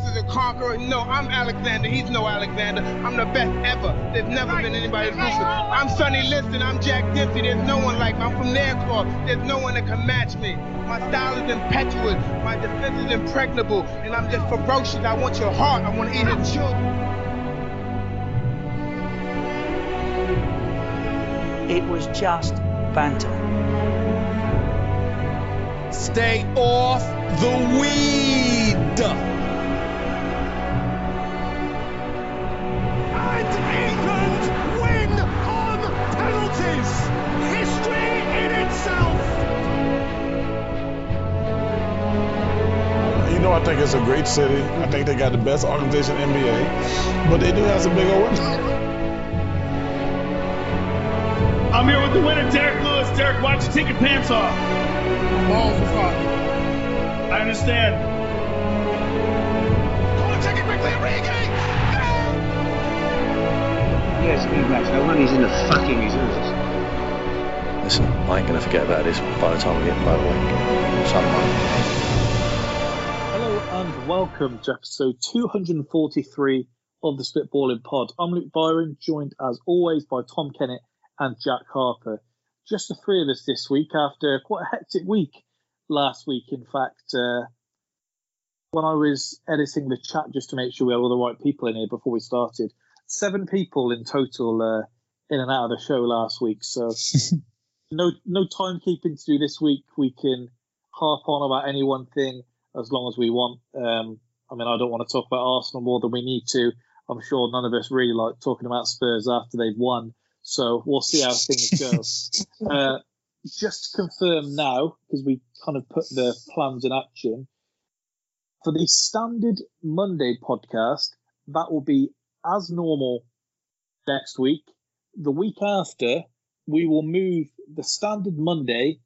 is a conqueror. No, I'm Alexander. He's no Alexander. I'm the best ever. There's never been anybody as ruthless. I'm Sonny Liston. I'm Jack Dempsey. There's no one like me. I'm from Nairclaw. There's no one that can match me. My style is impetuous. My defense is impregnable. And I'm just ferocious. I want your heart. I want to eat your children. It was just banter. Stay off the weed. It's a great city. I think they got the best organization in NBA, but they do have some big old wins. I'm here with the winner, Derek Lewis. Derek, why don't you take your pants off? Balls are fucking. I understand. Corner take it quickly, Origi. Yes, big match. No wonder he's in the fucking reserves. Listen, I ain't gonna forget about this by the time we get motorway. Somewhere. Welcome to episode 243 of the Spitballing Pod. I'm Luke Byron, joined as always by Tom Kennett and Jack Harper. Just the three of us this week after quite a hectic week last week. In fact, uh, when I was editing the chat just to make sure we had all the right people in here before we started, seven people in total uh, in and out of the show last week. So no no timekeeping to do this week. We can harp on about any one thing as long as we want. Um, I mean, I don't want to talk about Arsenal more than we need to. I'm sure none of us really like talking about Spurs after they've won. So we'll see how things go. uh, just to confirm now, because we kind of put the plans in action, for the standard Monday podcast, that will be as normal next week. The week after, we will move the standard Monday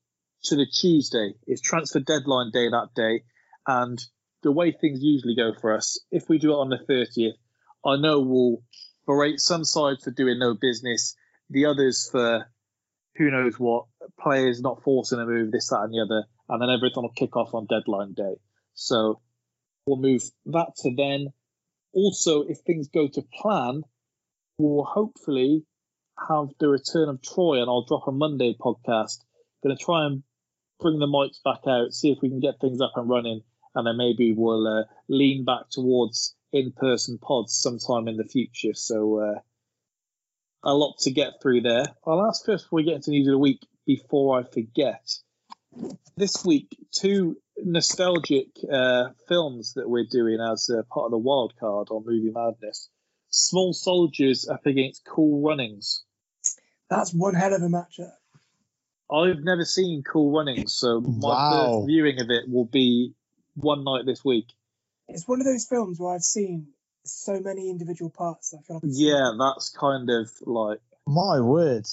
to the Tuesday. It's transfer deadline day that day. And the way things usually go for us, if we do it on the 30th, I know we'll berate some sides for doing no business, the others for who knows what, players not forcing a move, this, that, and the other, and then everything will kick off on deadline day. So we'll move that to then. Also, if things go to plan, we'll hopefully have the return of Troy, and I'll drop a Monday podcast. Going to try and bring the mics back out, see if we can get things up and running, and then maybe we'll uh, lean back towards in-person pods sometime in the future. So uh, a lot to get through there. I'll ask first before we get into news of the week, before I forget. This week, two nostalgic uh, films that we're doing as uh, part of the wild card on Movie Madness. Small Soldiers up against Cool Runnings. That's one hell of a matchup. I've never seen Cool Runnings, so my Wow. first viewing of it will be one night this week. It's one of those films where I've seen so many individual parts. that I feel like Yeah, that's kind of like My word.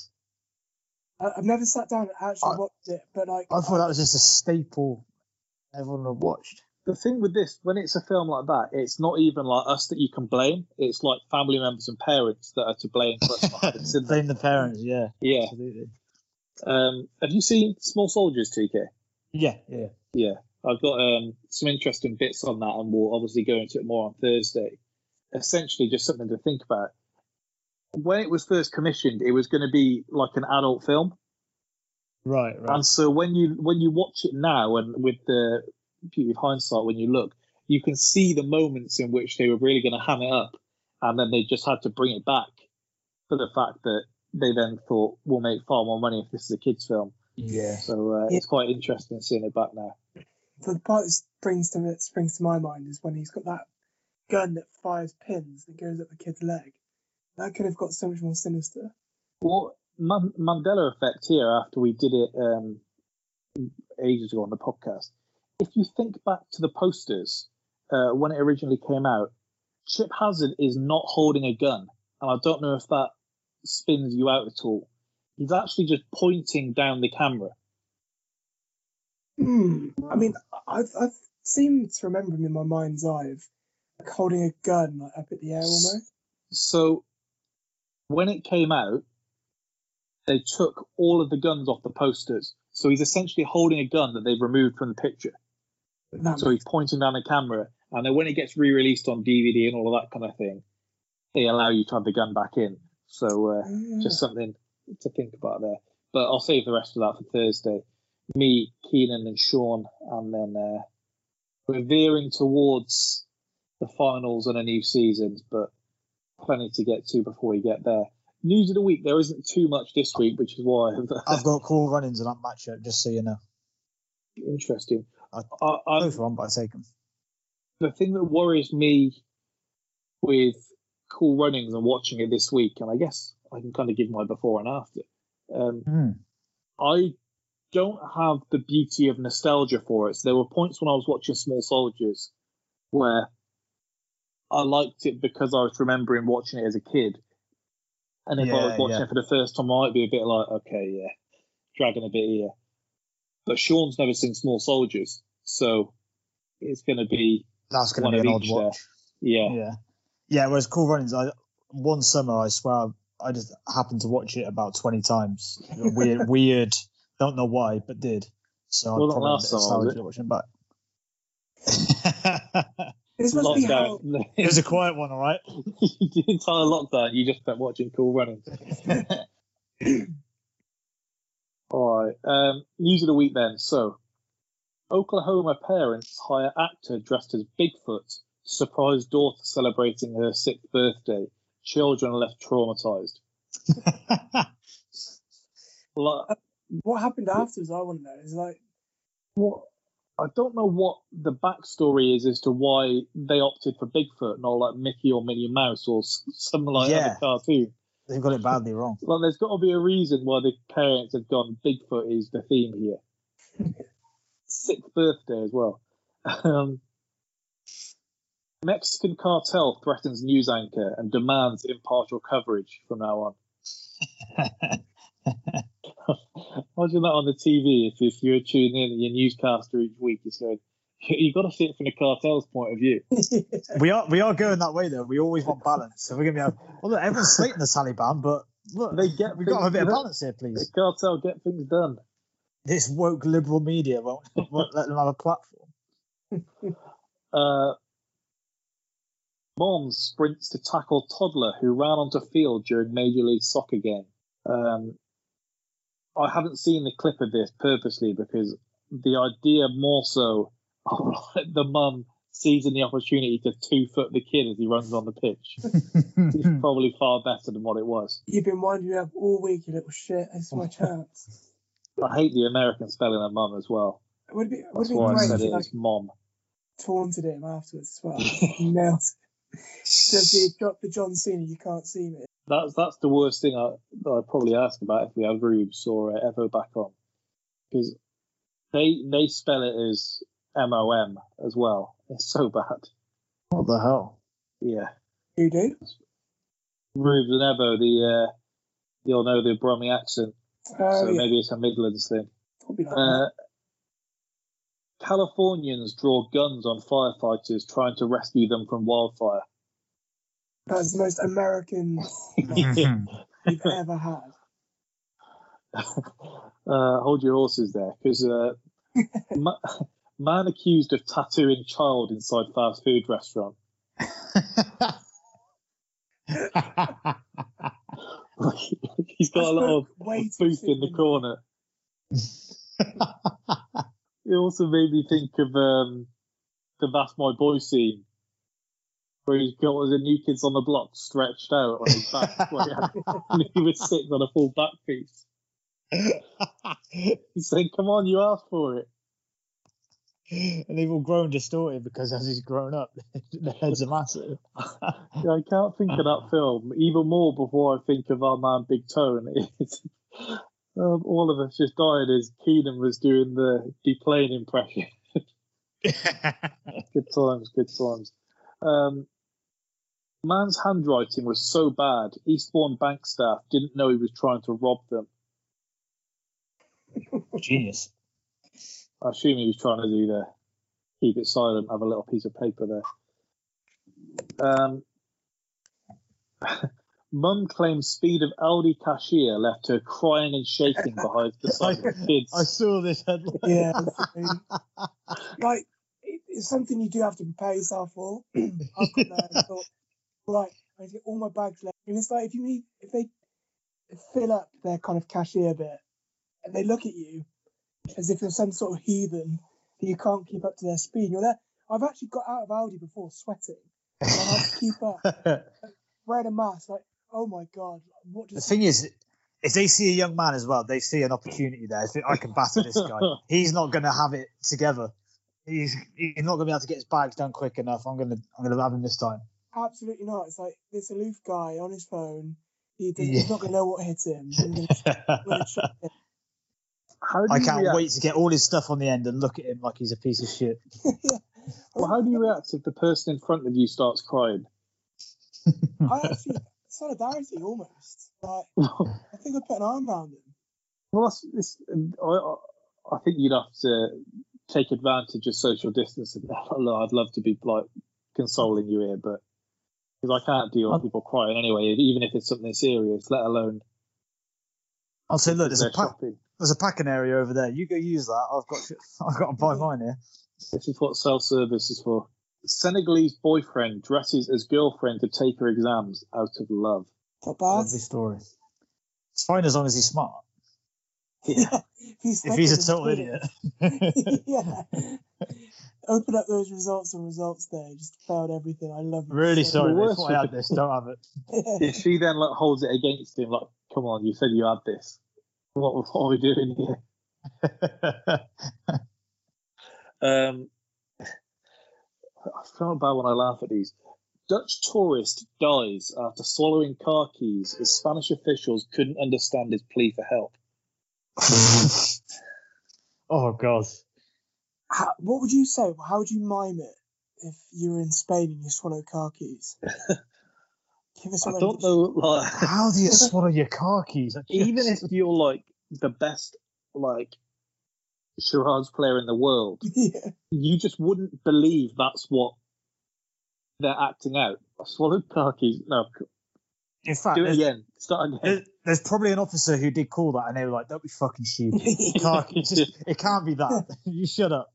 I- I've never sat down and actually I- watched it, but like I thought that was just a staple everyone had watched. the thing with this when it's a film like that. It's not even like us that you can blame. It's like family members and parents that are to blame for us not having them. Blame the parents, yeah. Yeah. Absolutely. Um, have you seen Small Soldiers, TK? Yeah, yeah. Yeah, I've got um, some interesting bits on that, and we'll obviously go into it more on Thursday. Essentially, just something to think about. When it was first commissioned, it was going to be like an adult film, Right, right. and so when you when you watch it now, and with the beauty of hindsight, when you look, you can see the moments in which they were really going to ham it up, and then they just had to bring it back for the fact that they then thought we'll make far more money if this is a kids film. yeah. So uh, Yeah. it's quite interesting seeing it back now. The part that springs to that springs to my mind is when he's got that gun that fires pins that goes up the kid's leg. That could have got so much more sinister. Well, Man- Mandela effect here after we did it um, ages ago on the podcast. If you think back to the posters uh, when it originally came out, Chip Hazard is not holding a gun, and I don't know if that spins you out at all. He's actually just pointing down the camera. Hmm. I mean, I've I've seemed to remember him in my mind's eye of like holding a gun like up at the air almost. So when it came out, they took all of the guns off the posters. So he's essentially holding a gun that they've removed from the picture. That So he's pointing down the camera, And then when it gets re-released on DVD and all of that kind of thing, they allow you to have the gun back in. So uh, Mm. just something to think about there. But I'll save the rest of that for Thursday. Me, Keenan, and Sean, and then uh, we're veering towards the finals and a new season, but plenty to get to before we get there. News of the week. There isn't too much this week, which is why I've, I've got cool runnings in that matchup, just so you know. interesting. I, I, wrong, but I take them. the thing that worries me with cool runnings and watching it this week, and I guess I can kind of give my before and after. Um, Hmm. I don't have the beauty of nostalgia for it. So there were points when I was watching Small Soldiers where I liked it because I was remembering watching it as a kid. And if I was watching yeah. it for the first time, I might be a bit like, okay, yeah, dragging a bit here. But Sean's never seen Small Soldiers, so it's going to be That's going to be an odd each there. watch. Yeah. Yeah. Yeah, whereas Cool Runnings, I one summer, I swear, I, I just happened to watch it about 20 times. Weird, weird. Don't know why, but did. So I Wasn't probably last a bit summer, was nostalgia watching back. This must be how. It was a quiet one, all right? the entire lockdown, you just spent watching Cool Running. All right. Um, news of the week then. So, Oklahoma parents hire actor dressed as Bigfoot to surprise daughter celebrating her sixth birthday. Children left traumatized. Like, What happened afterwards? I want to know. Is like what? I don't know what the backstory is as to why they opted for Bigfoot, not like Mickey or Minnie Mouse or s- something like that Yeah. the cartoon. They've got it badly wrong. Well, there's got to be a reason why the parents have gone Bigfoot is the theme here. Sixth birthday as well. Um, Mexican cartel threatens news anchor and demands impartial coverage from now on. Imagine that on the TV if, if you're tuning in your newscaster each week is going, you've got to see it from the cartel's point of view. We are we are going that way though. We always want balance. So we're gonna be like, well, look, everyone's slating the Taliban, but look, They get we've got to have a bit of balance here, please. The cartel get things done. This woke liberal media won't, won't let them have a platform. Uh, mom sprints to tackle toddler who ran onto field during Major League Soccer game. Um, I haven't seen the clip of this purposely because the idea more so of the mum seizing the opportunity to two foot the kid as he runs on the pitch is probably far better than what it was. you've been winding me up all week, you little shit. It's my chance. I hate the American spelling of mum as well. It would be, it would That's be why I said it like is mom. taunted him afterwards as well. Nailed it. Does the drop the John Cena? You can't see me. That's that's the worst thing I I'd probably ask about if we have Rubes or uh, Evo back on, because they they spell it as M O M as well. It's so bad. What the hell? Yeah, You do? Rubes and Evo, the uh, you'll know the Brummy accent, Oh so yeah, maybe it's a Midlands thing. probably Uh, Californians draw guns on firefighters trying to rescue them from wildfire. That. That's the most American Yeah. you've ever had. uh, hold your horses there, because uh, ma- man accused of tattooing child inside fast food restaurant. He's got a lot of Way too booth in the corner. It also made me think of um, the That's My Boy scene, where he's got the new kids on the block stretched out on his back, where he, had, and he was sitting on a full back piece. He's saying, "Come on, you asked for it." and they've all grown distorted because as he's grown up, the heads are massive. Yeah, I can't think of that film even more before I think of our man Big Tone. It's, um, all of us just died as Keenan was doing the deplane impression. good times, good times. Um, man's handwriting was so bad, Eastbourne bank staff didn't know he was trying to rob them. Genius. I assume he was trying to do the keep it silent, have a little piece of paper there. Um, Mum claims speed of Aldi cashier left her crying and shaking behind the side of the kids. I saw this headline. Yeah. I like it's something you do have to prepare yourself for. I've got there and thought, right, I get all my bags left. And it's like if you need, if they fill up their kind of cashier bit and they look at you as if you're some sort of heathen that you can't keep up to their speed. You're there. I've actually got out of Aldi before sweating. I had to keep up, wearing a mask. Like, oh my god, what The thing is, if they see a young man as well, they see an opportunity there. If I can batter this guy, he's not going to have it together. He's he's not going to be able to get his bags done quick enough. I'm gonna I'm gonna have him this time. Absolutely not? It's like this aloof guy on his phone. He doesn't, Yeah. He's not going to know what hit him. I'm gonna, I'm gonna try it. How do I you can't react? wait to get all his stuff on the end and look at him like he's a piece of shit. Well, how do you react if the person in front of you starts crying? I actually solidarity almost. Like I think I'd put an arm around him. Well, that's, it's, I, I I think you'd have to take advantage of social distancing. Although I'd love to be like consoling you here, but because I can't deal with people crying anyway, even if it's something serious, let alone I'll say, look, there's a pack, shopping. there's a packing area over there. You go use that. I've got I've got to buy mine here. This is what self service is for. Senegalese boyfriend dresses as girlfriend to take her exams out of love. Not bad. Lovely story. It's fine as long as he's smart. Yeah. If he's, If he's a total idiot. yeah. Open up those results and results there. Just failed everything. I love it. Really so sorry, The mate. worst Thought I had this. Don't have it. much. If she then like holds it against him, like, come on, you said you had this. What, what are we doing here? Um, I feel bad when I laugh at these. Dutch tourist dies after swallowing car keys as Spanish officials couldn't understand his plea for help. oh god. How, what would you say? How would you mime it if you were in Spain and you swallow car keys? Give us I don't know, like, How do you swallow your car keys? even if you're like the best, like, charades player in the world, Yeah. you just wouldn't believe that's what they're acting out. I swallowed car keys. No, In fact, do it there's, again. Start again. there- there's probably an officer who did call that, and they were like, "Don't be fucking stupid. Car keys, just- it can't be that. you shut up."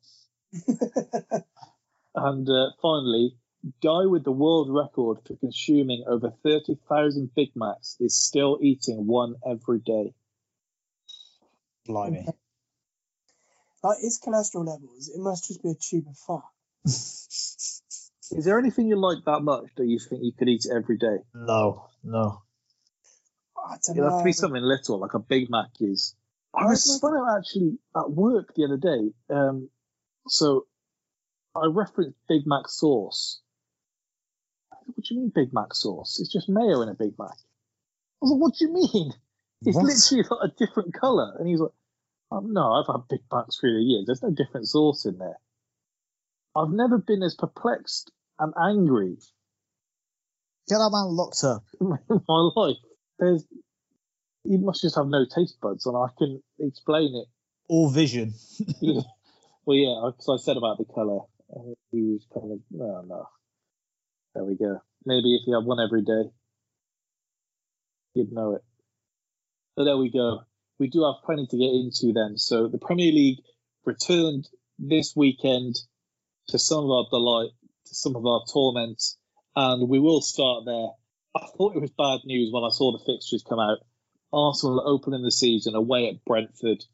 And uh, finally, guy with the world record for consuming over 30,000 Big Macs is still eating one every day. Blimey. like his cholesterol levels, it must just be a tube of fat. Is there anything you like that much that you think you could eat every day? No, no. It'll have to be something little, like a Big Mac is. I was spun out actually at work the other day. Um, so I referenced Big Mac sauce. What do you mean Big Mac sauce? It's just mayo in a Big Mac. I was like, what do you mean? It's What? literally like a different colour. And he's like, oh, no, I've had Big Macs through the years. There's no different sauce in there. I've never been as perplexed and angry Get that man locked up. my life. There's, he must just have no taste buds, and I can explain it All vision. Yeah. Well, yeah, because I said about the colour. He was kind of, no, no. There we go. Maybe if you have one every day, you'd know it. So there we go. We do have plenty to get into then. So the Premier League returned this weekend to some of our delight, to some of our torment, and we will start there. I thought it was bad news when I saw the fixtures come out. Arsenal opening the season away at Brentford.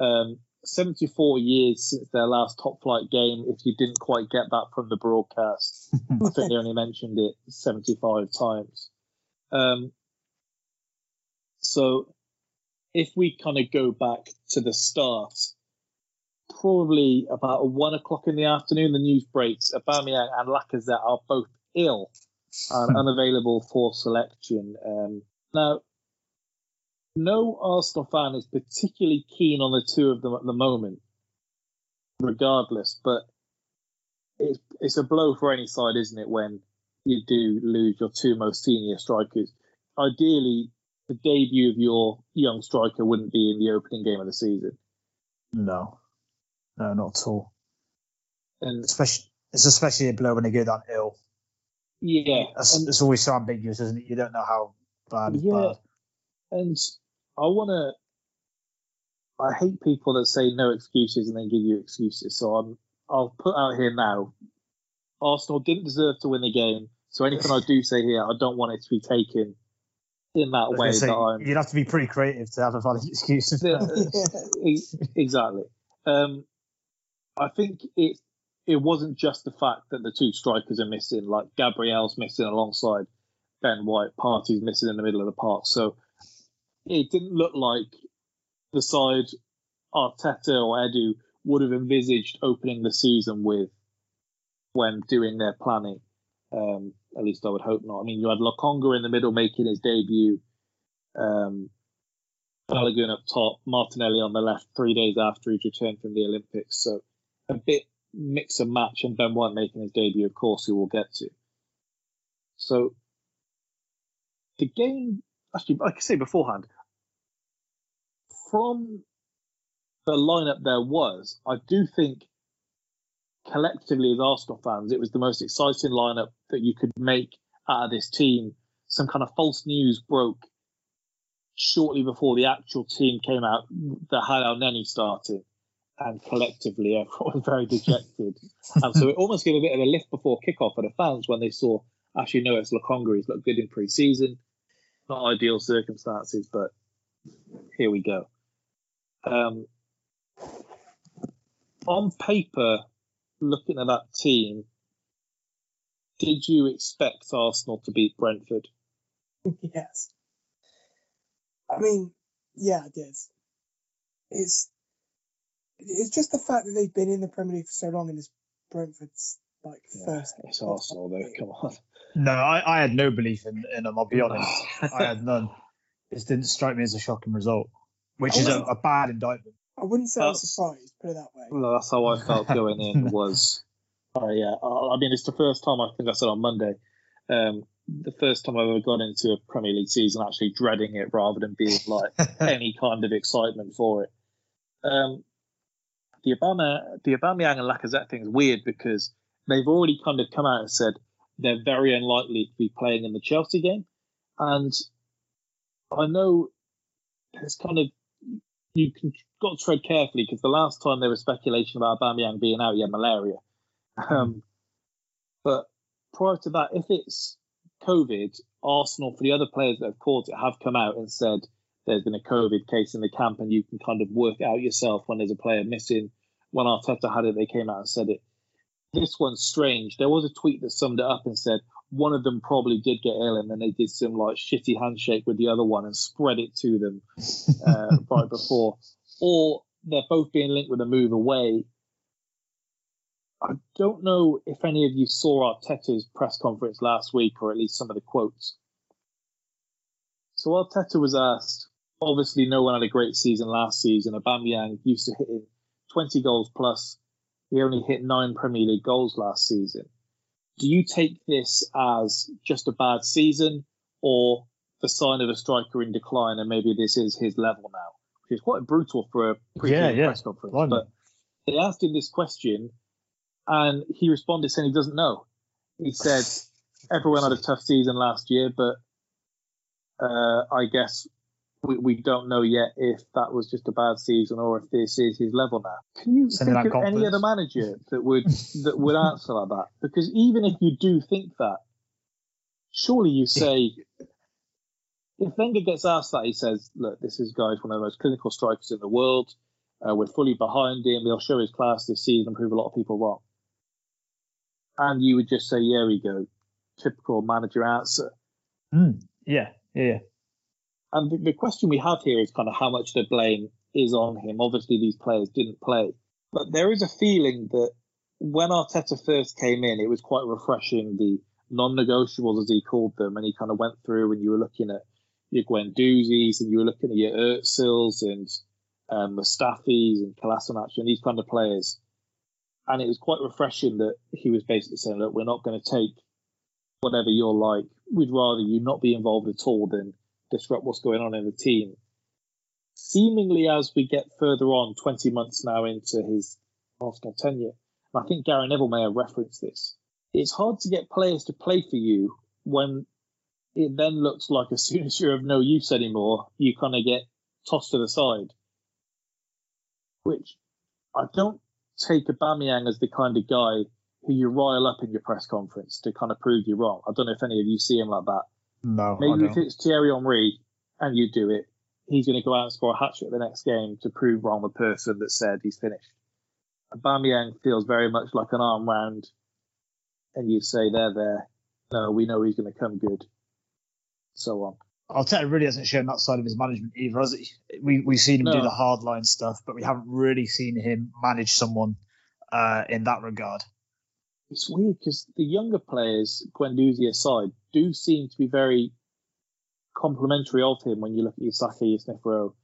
Um, 74 years since their last top flight game. If you didn't quite get that from the broadcast, I think they only mentioned it 75 times. Um, so if we kind of go back to the start, probably about one o'clock in the afternoon, the news breaks. Aubameyang and Lacazette are both ill and unavailable for selection. Um, now, no Arsenal fan is particularly keen on the two of them at the moment, regardless. But it's it's a blow for any side, isn't it, when you do lose your two most senior strikers? Ideally, the debut of your young striker wouldn't be in the opening game of the season. No, no, not at all. And Especially, it's especially a blow when they go that ill. yeah, and- it's always so ambiguous, isn't it? You don't know how bad. Yeah. bad. And I want to. I hate people that say no excuses and then give you excuses. So I'm I'll put out here now. Arsenal didn't deserve to win the game, so anything I do say here, I don't want it to be taken in that way say, that I'm you'd have to be pretty creative to have a valid excuse. Yeah, exactly. Um, I think it it wasn't just the fact that the two strikers are missing, like Gabriel's missing alongside Ben White, Partey's missing in the middle of the park. So it didn't look like the side Arteta or Edu would have envisaged opening the season with when doing their planning. Um, at least I would hope not. I mean, you had Lokonga in the middle making his debut. Um, Balogun up top, Martinelli on the left three days after he's returned from the Olympics. So a bit mix and match, and Ben White making his debut, of course, who we'll get to. So the game, actually, like I say beforehand, from the lineup there was, I do think collectively as Arsenal fans, it was the most exciting lineup that you could make out of this team. Some kind of false news broke shortly before the actual team came out that had Elneny starting, and collectively everyone was very dejected. and so it almost gave a bit of a lift before kickoff for the fans when they saw actually no, it's Lokonga. He's looked good in pre-season. Not ideal circumstances, but here we go. Um, on paper, looking at that team, did you expect Arsenal to beat Brentford? yes. I mean, yeah, I did. It's it's just the fact that they've been in the Premier League for so long and it's Brentford's like first. It's Arsenal, though. Come on. No, I, I had no belief in, in them. I'll be honest. I had none. This didn't strike me as a shocking result, which is a, a bad indictment. I wouldn't say I was surprised. Put it that way. Well, that's how I felt going in. Was uh, yeah. I I mean, it's the first time I think I said on Monday. Um, the first time I've ever gone into a Premier League season actually dreading it rather than being like any kind of excitement for it. Um, the Obama, the Aubameyang and Lacazette thing is weird because they've already kind of come out and said they're very unlikely to be playing in the Chelsea game, and I know it's kind of you can got to tread carefully because the last time there was speculation about Aubameyang being out, he had malaria. Um, but prior to that, if it's COVID, Arsenal for the other players that have caught it have come out and said there's been a COVID case in the camp, and you can kind of work out yourself when there's a player missing. When Arteta had it, they came out and said it. This one's strange. There was a tweet that summed it up and said one of them probably did get ill, and then they did some like shitty handshake with the other one and spread it to them uh, right before, or they're both being linked with a move away. I don't know if any of you saw Arteta's press conference last week, or at least some of the quotes. So Arteta was asked, obviously no one had a great season last season. Aubameyang used to hitting 20 goals plus. He only hit nine Premier League goals last season. Do you take this as just a bad season or the sign of a striker in decline and maybe this is his level now? Which is quite brutal for a Yeah, yeah. press conference. Blimey. But they asked him this question and he responded saying he doesn't know. He said everyone had a tough season last year, but uh, I guess we, we don't know yet if that was just a bad season or if this is his level now. Can you Sending think of any other manager that would that would answer like that? Because even if you do think that, surely you say if Wenger gets asked that, he says, "Look, this is guy's one of the most clinical strikers in the world. Uh, we're fully behind him. He'll show his class this season and prove a lot of people wrong." And you would just say, "Yeah, we go." Typical manager answer. Mm, yeah, yeah, yeah. And the, question we have here is kind of how much the blame is on him. Obviously, these players didn't play, but there is a feeling that when Arteta first came in, it was quite refreshing. The non-negotiables, as he called them, and he kind of went through, and you were looking at your Guendouzi's, and you were looking at your Özils and um, Mustafis and Kolasinac and these kind of players. And it was quite refreshing that he was basically saying, "Look, we're not going to take whatever you're like. We'd rather you not be involved at all than disrupt what's going on in the team. Seemingly, as we get further on, 20 months now into his Arsenal tenure, and I think Gary Neville may have referenced this, it's hard to get players to play for you when it then looks like as soon as you're of no use anymore, you kind of get tossed to the side. Which I don't take Aubameyang as the kind of guy who you rile up in your press conference to kind of prove you wrong. I don't know if any of you see him like that. No, Maybe if it's Thierry Henry and you do it, he's going to go out and score a hat trick the next game to prove wrong the person that said he's finished. Aubameyang feels very much like an arm round, and you say they're there. No, we know he's going to come good. So on. Arteta really hasn't shown that side of his management either, has he? We we've seen him do the hard line stuff, but we haven't really seen him manage someone uh, in that regard. It's weird because the younger players, Guendouzi aside, do seem to be very complimentary of him when you look at your Smith Rowe,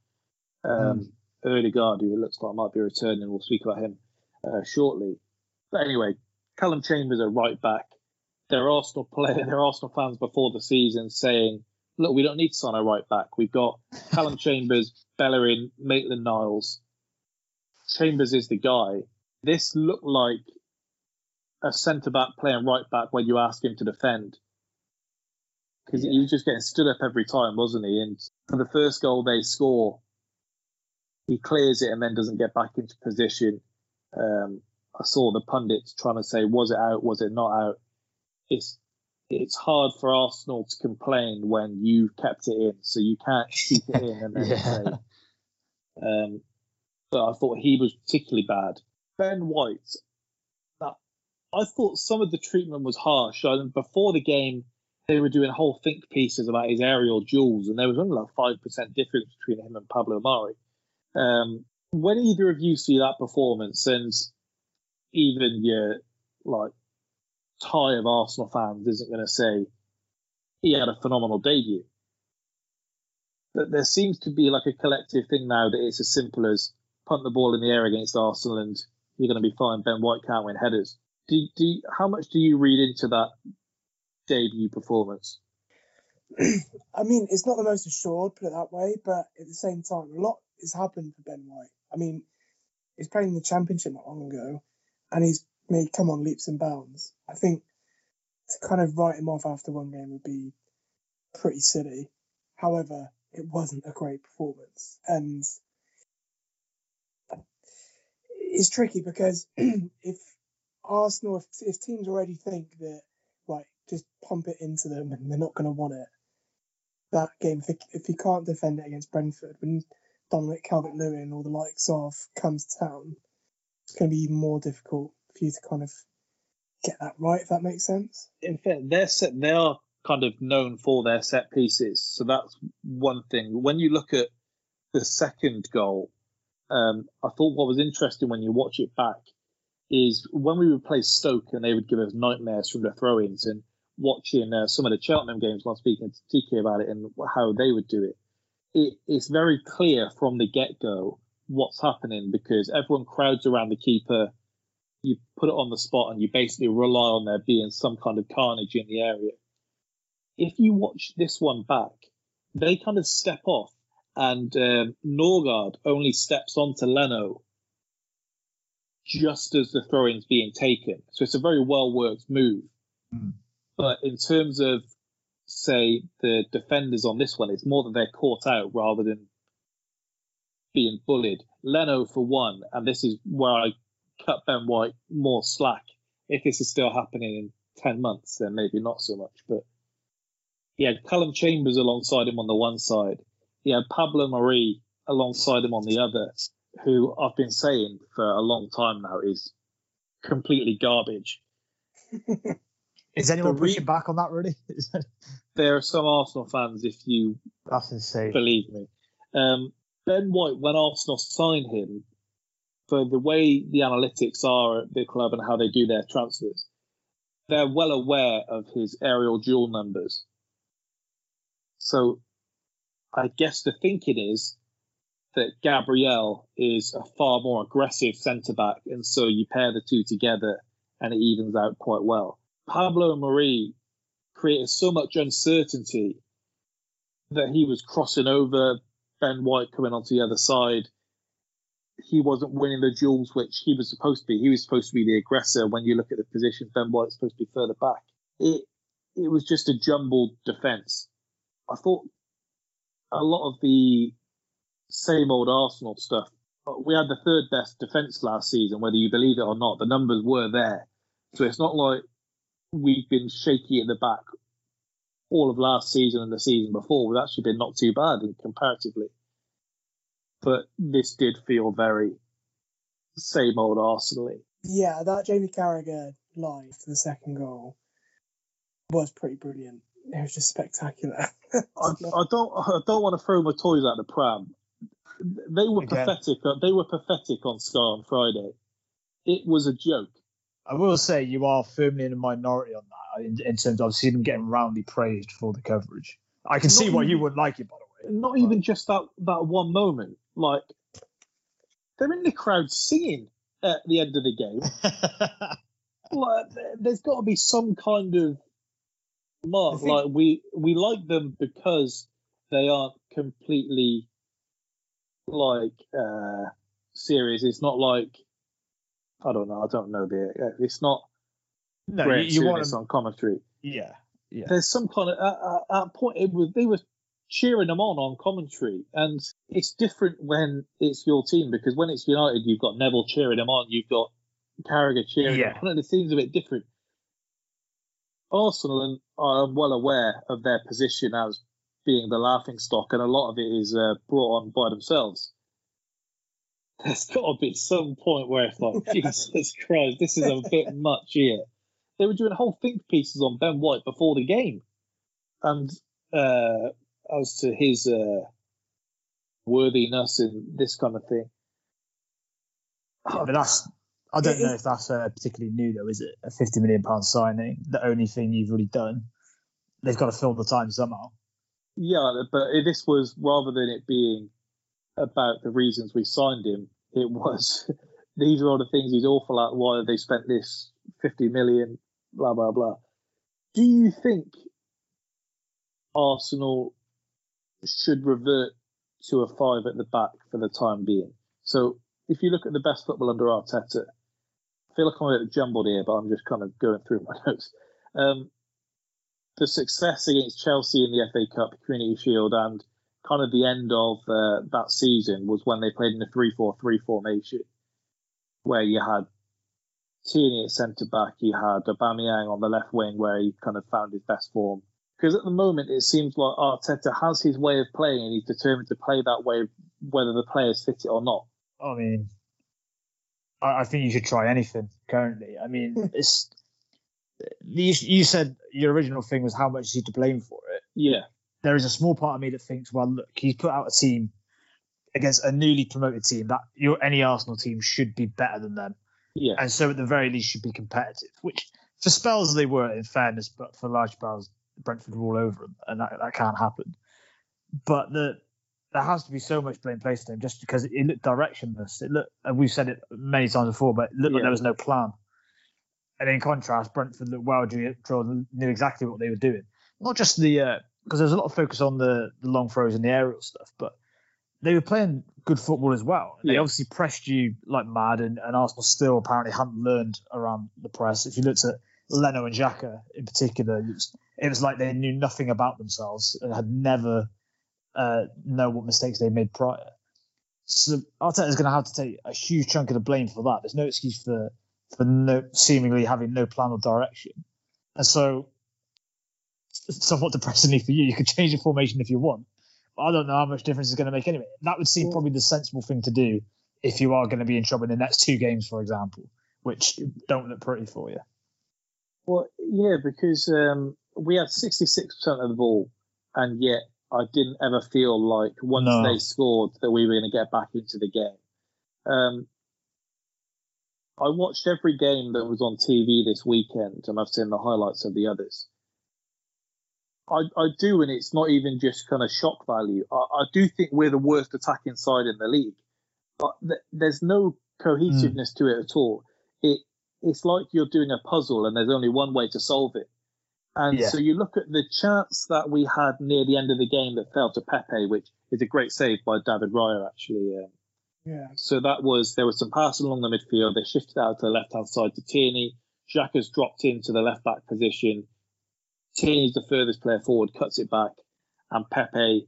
um, Odegaard, who it looks like might be returning. We'll speak about him uh, shortly. But anyway, Callum Chambers are right back. They're Arsenal player, they're Arsenal fans before the season saying, "Look, we don't need to sign a right back. We've got Callum Chambers, Bellerin, Maitland Niles. Chambers is the guy." This looked like a centre back playing right back when you ask him to defend. Because he was just getting stood up every time, wasn't he? And for the first goal they score, he clears it and then doesn't get back into position. Um, I saw the pundits trying to say, was it out? Was it not out? It's it's hard for Arsenal to complain when you kept it in, so you can't keep it in and then Yeah. say. Um, but I thought he was particularly bad. Ben White, that I thought some of the treatment was harsh. I, before the game, they were doing whole think pieces about his aerial duels, and there was only like five percent difference between him and Pablo Mari. Um, when either of you see that performance, and even your like tie of Arsenal fans isn't going to say he had a phenomenal debut. But there seems to be like a collective thing now that it's as simple as punt the ball in the air against Arsenal and you're going to be fine. Ben White can't win headers. Do, do how much do you read into that debut performance? I mean, it's not the most assured, put it that way, but at the same time, a lot has happened for Ben White. I mean, he's playing in the championship not long ago, and he's made come on leaps and bounds. I think to kind of write him off after one game would be pretty silly. However, it wasn't a great performance, and it's tricky because if Arsenal, if, if teams already think that just pump it into them and they're not going to want it, that game, if, if you can't defend it against Brentford, when Dominic Calvert Lewin or the likes of comes to town, it's going to be even more difficult for you to kind of get that right, if that makes sense. In fact, they're set, they are kind of known for their set pieces, so that's one thing. When you look at the second goal, um, I thought what was interesting when you watch it back is when we would play Stoke and they would give us nightmares from the throw-ins and watching uh, some of the Cheltenham games while speaking to TK about it and how they would do it. it it's very clear from the get-go what's happening because everyone crowds around the keeper. You put it on the spot and you basically rely on there being some kind of carnage in the area. If you watch this one back, they kind of step off and um, Norgaard only steps onto Leno just as the throw in's being taken. So it's a very well worked move. But in terms of, say, the defenders on this one, it's more that they're caught out rather than being bullied. Leno, for one, and this is where I cut Ben White more slack. If this is still happening in 10 months, then maybe not so much. But he had Callum Chambers alongside him on the one side. He had Pablo Mari alongside him on the other, who I've been saying for a long time now is completely garbage. Is anyone re- pushing back on that, really? There are some Arsenal fans, if you That's insane. believe me. Um, ben White, when Arsenal signed him, for the way the analytics are at the club and how they do their transfers, they're well aware of his aerial duel numbers. So I guess the thinking is that Gabriel is a far more aggressive centre back, and so you pair the two together and it evens out quite well. Pablo Mari created so much uncertainty that he was crossing over Ben White coming onto the other side. He wasn't winning the duels which he was supposed to be. He was supposed to be the aggressor. When you look at the position, Ben White's supposed to be further back. It it was just a jumbled defence. I thought a lot of the same old Arsenal stuff we had the third best defense last season, whether you believe it or not. The numbers were there, so it's not like we've been shaky at the back all of last season and the season before. We've actually been not too bad in comparatively, but this did feel very same old Arsenal. Yeah, that Jamie Carragher live for the second goal was pretty brilliant. It was just spectacular. I, I don't I don't want to throw my toys out the pram. They were Again. pathetic. Uh, they were pathetic on Sky on Friday. It was a joke. I will say you are firmly in a minority on that in, in terms of seen them getting roundly praised for the coverage. I can Not see why you wouldn't like it, by the way. Not even just that that one moment. Like they're in the crowd singing at the end of the game. like there- there's got to be some kind of mark. Think- Like we we like them because they aren't completely like uh serious. It's not like I don't know. I don't know the. It's not. No, you, you want Souness on commentary. yeah, yeah. There's some kind of at, at, at point it was they were cheering them on on commentary, and it's different when it's your team because when it's United, you've got Neville cheering them on, you've got Carragher cheering Yeah. them on, and it seems a bit different. Arsenal and are well aware of their position as being the laughing stock, and a lot of it is uh, brought on by themselves. There's got to be some point where it's like, Jesus Christ, this is a bit much here. They were doing whole think pieces on Ben White before the game, and uh, as to his uh, worthiness and this kind of thing. Yeah, but that's I don't know if that's uh, particularly new though, is it? A fifty million pound signing, the only thing you've really done. They've got to fill the time somehow. Yeah, but this was rather than it being about the reasons we signed him, it was these are all the things he's awful at. Why have they spent this 50 million? Blah, blah, blah. Do you think Arsenal should revert to a five at the back for the time being? So if you look at the best football under Arteta, I feel like I'm a bit jumbled here, but I'm just kind of going through my notes. Um, the success against Chelsea in the FA Cup, Community Shield, and kind of the end of uh, that season was when they played in the 3 4 3 formation, where you had Tierney at centre back, you had Aubameyang on the left wing, where he kind of found his best form. Because at the moment, it seems like Arteta has his way of playing, and he's determined to play that way, whether the players fit it or not. I mean, I, I think you should try anything currently. I mean, it's you, you said your original thing was how much is he to blame for it. Yeah, There is a small part of me that thinks, well, look, he's put out a team against a newly promoted team that your any Arsenal team should be better than them, yeah, and so at the very least should be competitive. Which for spells they were, in fairness, but for large spells Brentford were all over them, and that, that can't happen. But the there has to be so much blame placed on him just because it looked directionless. It looked, and we've said it many times before, but it looked like there was no plan. And in contrast, Brentford looked well drilled, knew exactly what they were doing. Not just the uh, because there's a lot of focus on the, the long throws and the aerial stuff, but they were playing good football as well. They Yeah. obviously pressed you like mad, and, and Arsenal still apparently hadn't learned around the press. If you looked at Leno and Xhaka in particular, it was, it was like they knew nothing about themselves and had never uh, know what mistakes they made prior. So Arteta is going to have to take a huge chunk of the blame for that. There's no excuse for for no seemingly having no plan or direction, and so somewhat depressingly for you, you could change the formation if you want. But I don't know how much difference it's going to make anyway. That would seem probably the sensible thing to do if you are going to be in trouble in the next two games, for example, which don't look pretty for you. Well, yeah, because um, we had 66% of the ball, and yet I didn't ever feel like once No. they scored that we were going to get back into the game. Um, I watched every game that was on TV this weekend, and I've seen the highlights of the others. I, I do, and it's not even just kind of shock value. I, I do think we're the worst attacking side in the league, but th- there's no cohesiveness to it at all. It it's like you're doing a puzzle and there's only one way to solve it. And Yeah. so you look at the chance that we had near the end of the game that fell to Pepe, which is a great save by David Raya, actually. Um, Yeah. so that was there was some passing along the midfield. They shifted out to the left hand side to Tierney. Xhaka's dropped into the left back position. Tierney's the furthest player forward, cuts it back, and Pepe,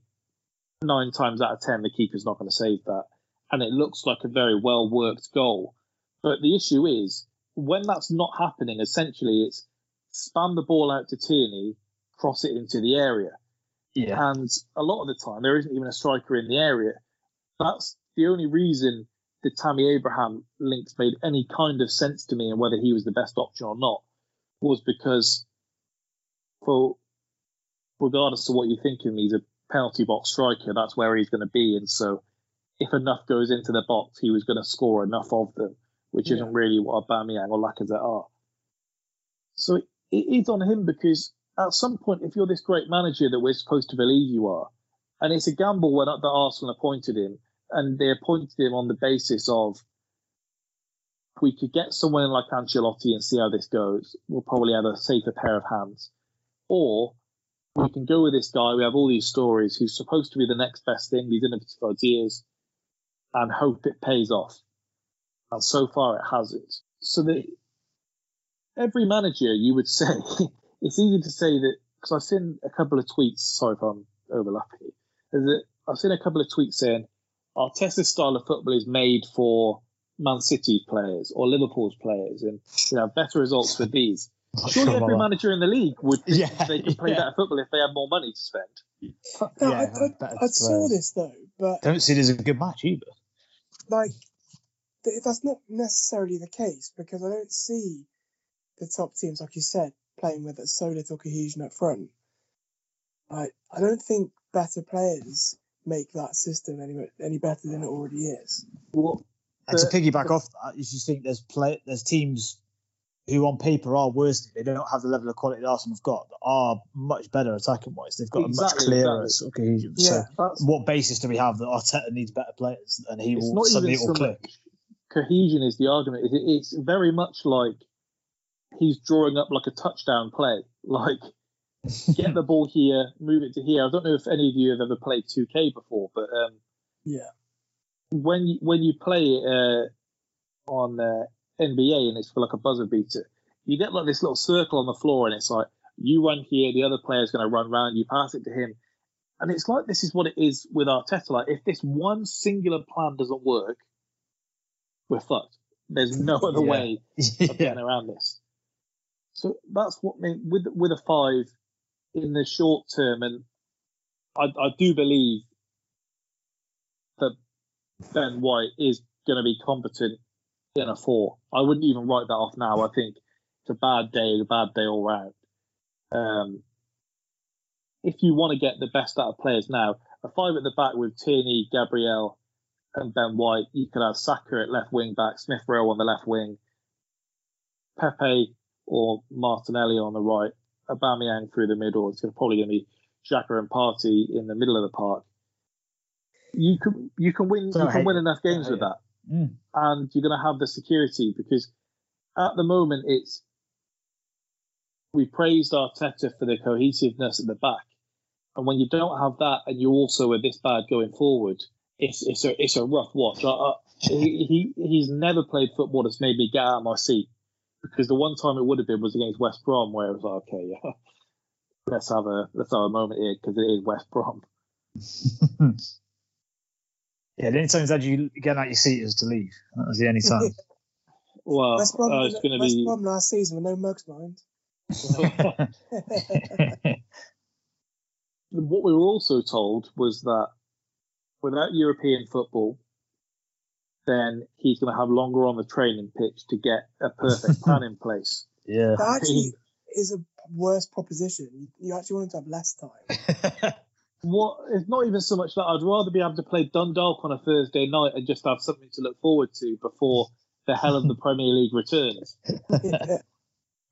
nine times out of ten, the keeper's not going to save that. and it looks like a very well worked goal. But the issue is when that's not happening, essentially it's spam the ball out to Tierney, cross it into the area. Yeah. And a lot of the time, there isn't even a striker in the area. That's the only reason the Tammy Abraham links made any kind of sense to me and whether he was the best option or not was because, for regardless of what you think of him, he's a penalty box striker. That's where he's going to be. And so, if enough goes into the box, he was going to score enough of them, which Yeah. isn't really what Aubameyang or Lacazette are. So it is on him because at some point, if you're this great manager that we're supposed to believe you are, and it's a gamble when that Arsenal appointed him, and they appointed him on the basis of we could get someone like Ancelotti and see how this goes. We'll probably have a safer pair of hands, or we can go with this guy. We have all these stories who's supposed to be the next best thing, these innovative ideas, and hope it pays off. And so far, it hasn't. So that every manager, you would say, it's easy to say that because I've seen a couple of tweets. Sorry if I'm overlapping. Is I've seen a couple of tweets saying Arteta's style of football is made for Man City players or Liverpool's players, and you know better results with these. Not Surely sure every about manager in the league would think Yeah, they could play yeah. better football if they had more money to spend. No, Yeah, I, I, I saw this though, but that. Don't see it as a good match either. like that's not necessarily the case because I don't see the top teams, like you said, playing with so little cohesion up front. I I don't think better players make that system any any better than it already is. Well, And to piggyback off that, if you think there's play, there's teams who on paper are worse, they don't have the level of quality that Arsenal have got, are much better attacking wise. They've got a much clearer exactly. sort of cohesion. Yeah, So, what basis do we have that Arteta needs better players and he will suddenly it will click? cohesion is the argument. It's very much like he's drawing up like a touchdown play. Like get the ball here, move it to here. I don't know if any of you have ever played 2K before, but um, yeah, when you when you play it uh, on uh, NBA and it's for like a buzzer beater, you get like this little circle on the floor, and it's like you run here, the other player's going to run round, you pass it to him, and it's like this is what it is with Arteta. Like if this one singular plan doesn't work, we're fucked. There's no other Yeah. way of getting around this. So that's what made with with a five in the short term, and I, I do believe that Ben White is going to be competent in a four. I wouldn't even write that off now. I think it's a bad day, a bad day all round. Um, if you want to get the best out of players now, a five at the back with Tierney, Gabriel, and Ben White, you could have Saka at left wing back, Smith Rowe on the left wing, Pepe or Martinelli on the right, Aubameyang through the middle. It's probably going to be Xhaka and Partey in the middle of the park. You can you can win Don't you can hate win enough games with that, Mm. and you're going to have the security because at the moment it's we praised Arteta for the cohesiveness at the back, and when you don't have that and you also are this bad going forward, it's it's a it's a rough watch. I, I, he, he he's never played football that's made me get out of my seat because the one time it would have been was against West Brom where it was like okay yeah let's have a let's have a moment here because it is West Brom. yeah, the only time that you get out your seat is to leave. That was the only time. Well, West Brom, uh, it's going to be Brom last season with no mugs mind. what we were also told was that without European football, then he's going to have longer on the training pitch to get a perfect plan in place. yeah. That actually is a worse proposition. You, you actually want him to have less time. What? It's not even so much that I'd rather be able to play Dundalk on a Thursday night and just have something to look forward to before the hell of the Premier League returns.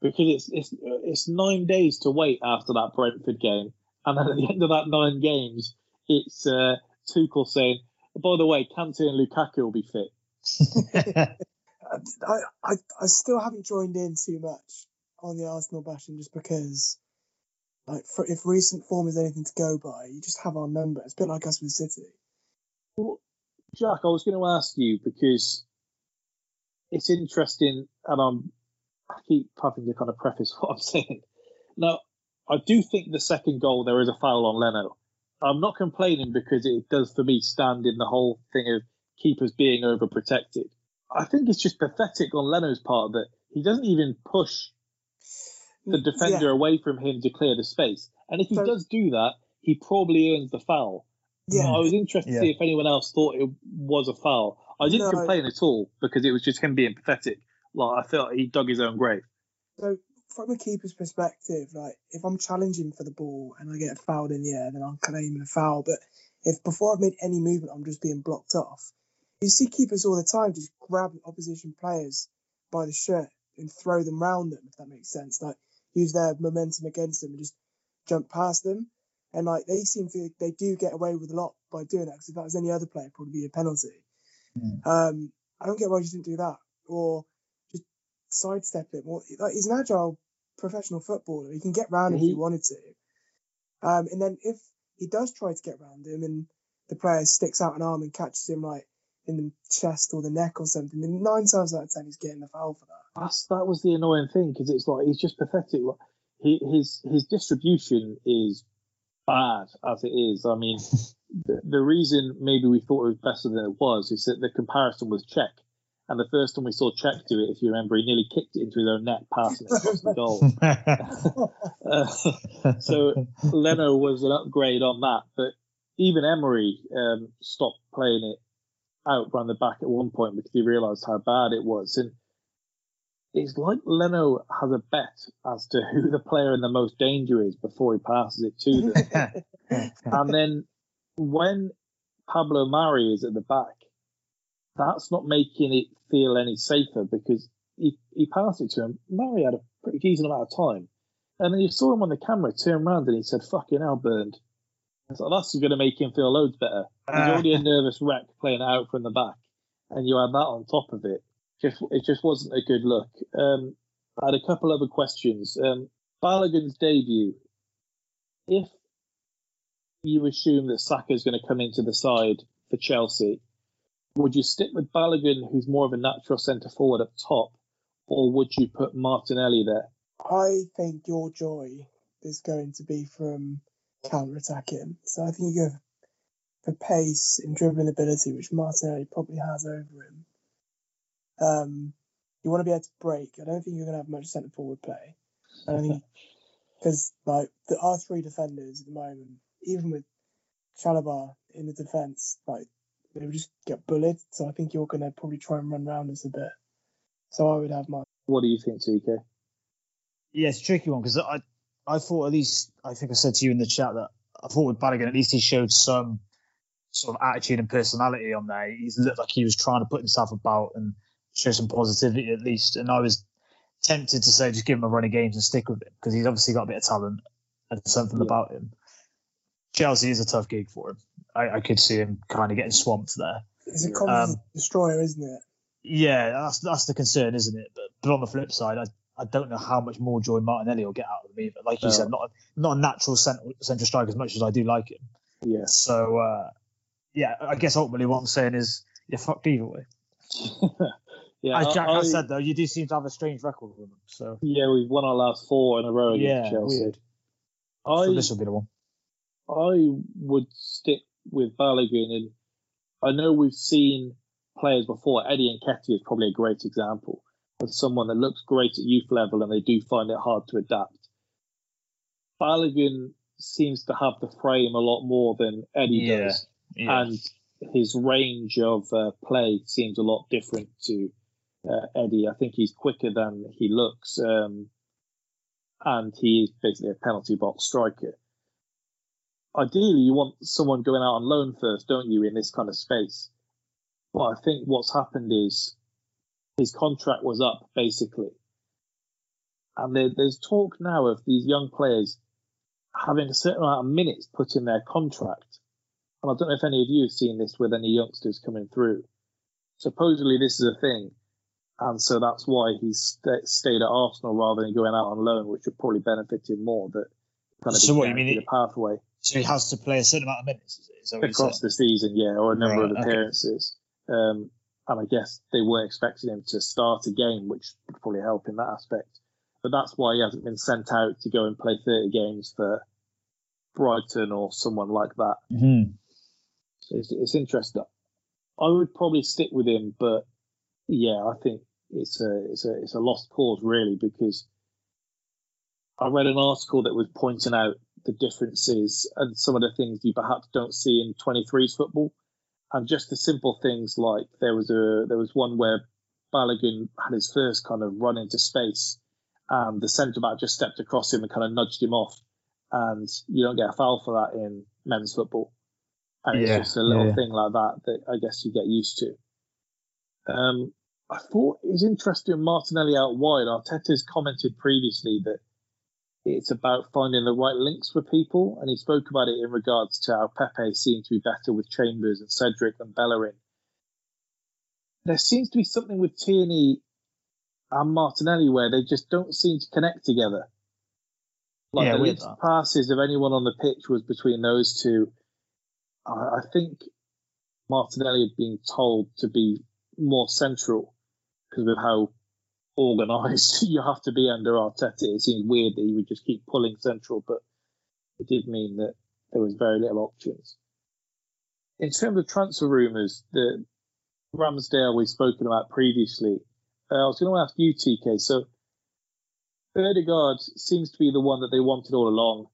Because it's it's it's nine days to wait after that Brentford game, and then at the end of that nine games, it's uh, Tuchel saying, oh, "By the way, Kante and Lukaku will be fit." I, I I still haven't joined in too much on the Arsenal bashing just because, like, for, if recent form is anything to go by, you just have our number. It's a bit like us with City. Jack, I was going to ask you because it's interesting, and I'm I keep having to kind of preface what I'm saying. Now, I do think the second goal there is a foul on Leno. I'm not complaining because it does for me stand in the whole thing of keepers being overprotected. I think it's just pathetic on Leno's part that he doesn't even push the defender Yeah. away from him to clear the space. And if he So- does do that, he probably earns the foul. Yeah. I was interested Yeah. to see if anyone else thought it was a foul. I didn't No. complain at all because it was just him being pathetic. Like I felt he dug his own grave. So from a keeper's perspective, like if I'm challenging for the ball and I get fouled in the air, then I'm claiming a foul. But if before I've made any movement, I'm just being blocked off. You see keepers all the time just grab opposition players by the shirt and throw them round them, if that makes sense. Like use their momentum against them and just jump past them. And like they seem to, they do get away with a lot by doing that. Because if that was any other player, it'd probably be a penalty. Mm. Um, I don't get why you didn't do that or just sidestep him. Or like he's an agile professional footballer. He can get round if he He- wanted to. Um, and then if he does try to get round him and the player sticks out an arm and catches him like in the chest or the neck or something, then nine times out of ten he's getting the foul for that. That's that was the annoying thing because it's like he's just pathetic. Like, he, his his distribution is bad as it is. I mean, the, the reason maybe we thought it was better than it was is that the comparison was Cech. And the first time we saw Cech do it, if you remember, he nearly kicked it into his own net, passing it across the goal. Uh, so Leno was an upgrade on that, but even Emery um, stopped playing it out round the back at one point because he realised how bad it was. And it's like Leno has a bet as to who the player in the most danger is before he passes it to them. and then when Pablo Mari is at the back, that's not making it feel any safer because he, he passed it to him. Mari had a pretty decent amount of time. And then you saw him on the camera turn around and he said, fucking hell, burned. Thought that's going to make him feel loads better. He's ah. already a nervous wreck playing out from the back. And you add that on top of it. Just It just wasn't a good look. Um, I had a couple other questions. Um, Balogun's debut. If you assume that Saka is going to come into the side for Chelsea, would you stick with Balogun, who's more of a natural centre forward up top, or would you put Martinelli there? I think your joy is going to be from counter attacking. So I think you go for pace and dribbling ability, which Martinelli probably has over him. Um, you want to be able to break. I don't think you're going to have much centre forward play. I don't think because like the our three defenders at the moment, even with Chalobah in the defence, like they would just get bullied. So I think you're going to probably try and run around us a bit. So I would have my What do you think, TK? Yeah, it's a tricky one because I, I thought at least I think I said to you in the chat that I thought with Balogun at least he showed some sort of attitude and personality on there. He looked like he was trying to put himself about and show some positivity at least. And I was tempted to say just give him a run of games and stick with him because he's obviously got a bit of talent and something Yeah. about him. Chelsea is a tough gig for him. I, I could see him kind of getting swamped there. it's a confidence Um, destroyer, isn't it? Yeah, that's that's the concern, isn't it? But, but on the flip side, I, I don't know how much more joy Martinelli will get out of him either. Like you No. said, not a, not a natural central, central striker as much as I do like him. Yeah. So uh, yeah, I guess ultimately what I'm saying is you're fucked either way. Yeah, As Jack I- has said though, you do seem to have a strange record with them. So Yeah, we've won our last four in a row against yeah, Chelsea. weird. I So this will be the one. I would stick with Balogun, and I know we've seen players before. Eddie Nketiah is probably a great example of someone that looks great at youth level, and they do find it hard to adapt. Balogun seems to have the frame a lot more than Eddie Yeah, does, Yeah. and his range of uh, play seems a lot different to uh, Eddie. I think he's quicker than he looks, um, and he is basically a penalty box striker. Ideally, you want someone going out on loan first, don't you, in this kind of space? But I think what's happened is his contract was up, basically. And there, there's talk now of these young players having a certain amount of minutes put in their contract. And I don't know if any of you have seen this with any youngsters coming through. Supposedly, this is a thing. And so that's why he st- stayed at Arsenal rather than going out on loan, which would probably benefit him more. That kind of So what, you mean a pathway So he has to play a certain amount of minutes. Is, is that what you're across the season, yeah, or a number Right, of okay. appearances. Um, and I guess they weren't expecting him to start a game, which would probably help in that aspect. But that's why he hasn't been sent out to go and play 30 games for Brighton or someone like that. Mhm. So it's, it's interesting. I would probably stick with him, but yeah, I think it's a it's a it's a lost cause really because I read an article that was pointing out the differences and some of the things you perhaps don't see in 23s football, and just the simple things like there was a there was one where Balogun had his first kind of run into space, and the centre back just stepped across him and kind of nudged him off, and you don't get a foul for that in men's football, and Yeah, it's just a little yeah. thing like that that I guess you get used to. Um, I thought it was interesting Martinelli out wide. Arteta's commented previously that it's about finding the right links for people, and he spoke about it in regards to how Pepe seemed to be better with Chambers and Cedric and Bellerin. There seems to be something with Tierney and Martinelli where they just don't seem to connect together. Like Yeah, the least passes of anyone on the pitch was between those two. I, I think Martinelli had been told to be more central because of how organised you have to be under Arteta. It seems weird that he would just keep pulling central, but it did mean that there was very little options. In terms of transfer rumours, the Ramsdale we've spoken about previously, uh, I was going to ask you, TK. So, Odegaard seems to be the one that they wanted all along.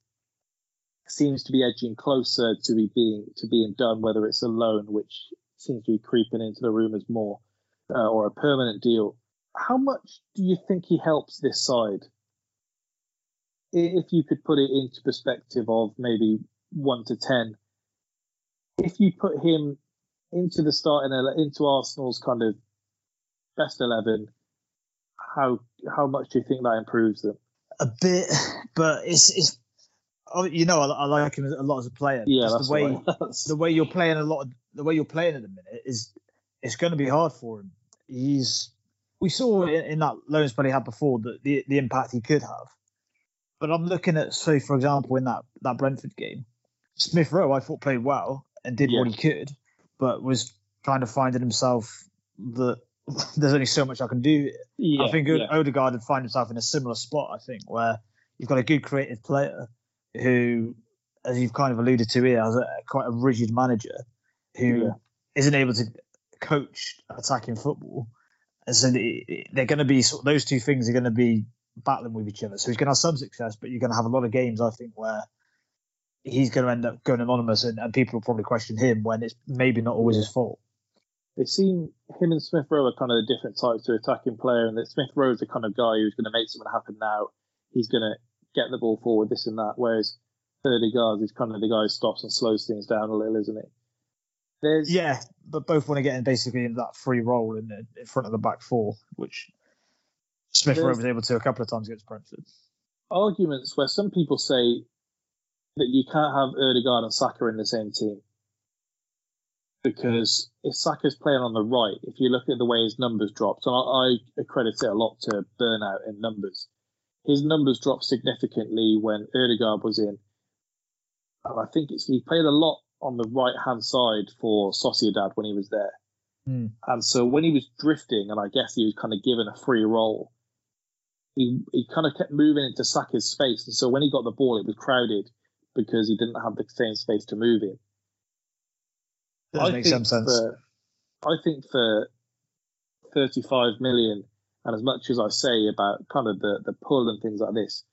Seems to be edging closer to be being to being done, whether it's a loan, which seems to be creeping into the rumours more, uh, or a permanent deal. How much do you think he helps this side? If you could put it into perspective of maybe one to ten, if you put him into the starting into Arsenal's kind of best eleven, how how much do you think that improves them? a bit, but it's it's. Oh, you know, I, I like him a lot as a player. Yeah, that's the way. The way you're playing a lot. Of, the way you're playing at the minute is it's going to be hard for him. He's we saw in, in that loan spell he had before that the the impact he could have. But I'm looking at say for example in that that Brentford game, Smith Rowe I thought played well and did what he could, but was kind of finding himself that there's only so much I can do. Yeah, I think yeah. Odegaard would find himself in a similar spot. I think where you've got a good creative player who, as you've kind of alluded to here, has a quite a rigid manager who Yeah. not able to coach attacking football. And so they're going to be sort of, those two things are going to be battling with each other. So he's going to have some success, but you're going to have a lot of games, I think, where he's going to end up going anonymous, and, and people will probably question him when it's maybe not always his fault. They seem him and Smith Rowe are kind of the different types of attacking player, and that Smith Rowe's the kind of guy who's going to make something happen now. He's going to get the ball forward, this and that. Whereas Odegaard is kind of the guy who stops and slows things down a little, isn't it? There's Yeah, but both want to get in basically in that free role in, the, in front of the back four, which Smith Rowe was able to a couple of times against Brentford. arguments where some people say that you can't have Odegaard and Saka in the same team because if Saka's playing on the right, if you look at the way his numbers dropped, and I, I accredit it a lot to burnout in numbers, his numbers dropped significantly when Odegaard was in, and I think it's he played a lot on the right hand side for Sociedad when he was there. Hmm. And so when he was drifting, and I guess he was kind of given a free role, he he kind of kept moving into Saka's space. And so when he got the ball, it was crowded because he didn't have the same space to move in. Does make some sense. For, I think for 35 million, and as much as I say about kind of the, the pull and things like this,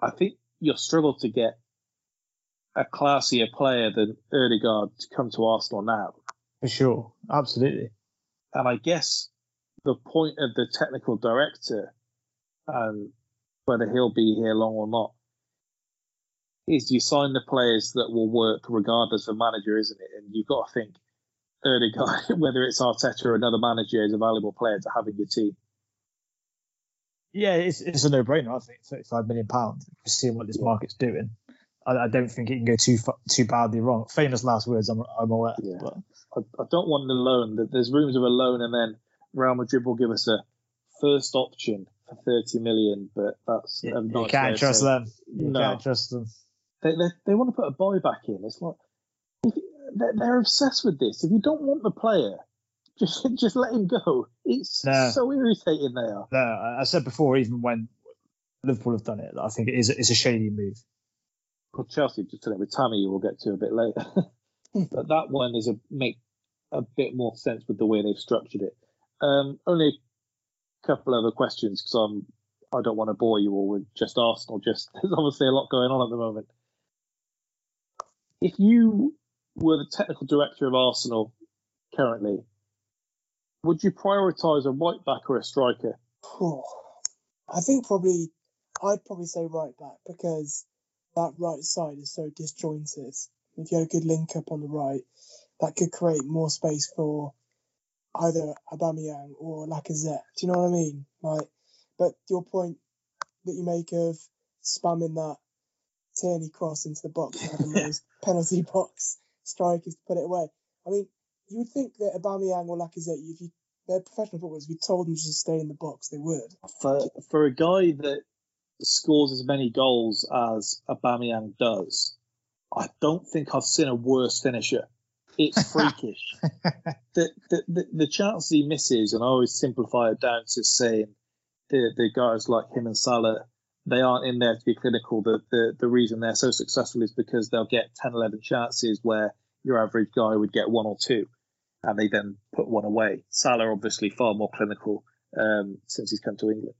I think you'll struggle to get a classier player than Odegaard to come to Arsenal now. For sure, absolutely. And I guess the point of the technical director, and whether he'll be here long or not, is you sign the players that will work regardless of manager, isn't it? And you've got to think Odegaard, whether it's Arteta or another manager, is a valuable player to have in your team. Yeah, it's, it's a no-brainer. I think thirty-five million pounds. Seeing what this market's doing, I, I don't think it can go too too badly wrong. Famous last words, I'm, I'm aware. Yeah. But I, I don't want the loan. That There's rumours of a loan, and then Real Madrid will give us a first option for 30 million, but that's you, you can't trust them. You No. can't trust them. They, they, they want to put a buyback in. It's like if, they're, they're obsessed with this. If you don't want the player, just just let him go. It's No. so irritating they are. No, I I said before, even when Liverpool have done it, I think it is it's a shady move. Well, Chelsea just it with Tammy. We'll get to a bit later. but that one is a make a bit more sense with the way they've structured it. Um, only a couple other questions because I'm I don't want to bore you all with just Arsenal. Just there's obviously a lot going on at the moment. If you were the technical director of Arsenal currently, would you prioritise a right back or a striker? I think probably I'd probably say right back because that right side is so disjointed. If you had a good link up on the right, that could create more space for either Aubameyang or Lacazette. Do you know what I mean? Like, but your point that you make of spamming that Tierney cross into the box having those penalty box strikers to put it away. I mean, you would think that Aubameyang or Lacazette, if you they're professional footballers, if you told them to just stay in the box, they would. For for a guy that scores as many goals as Aubameyang does, I don't think I've seen a worse finisher. It's freakish. the, the, the the chances he misses, and I always simplify it down to saying the the guys like him and Salah, they aren't in there to be clinical. The the the reason they're so successful is because they'll get 10, 11 chances where your average guy would get one or two, and they then put one away. Salah obviously far more clinical um, since he's come to England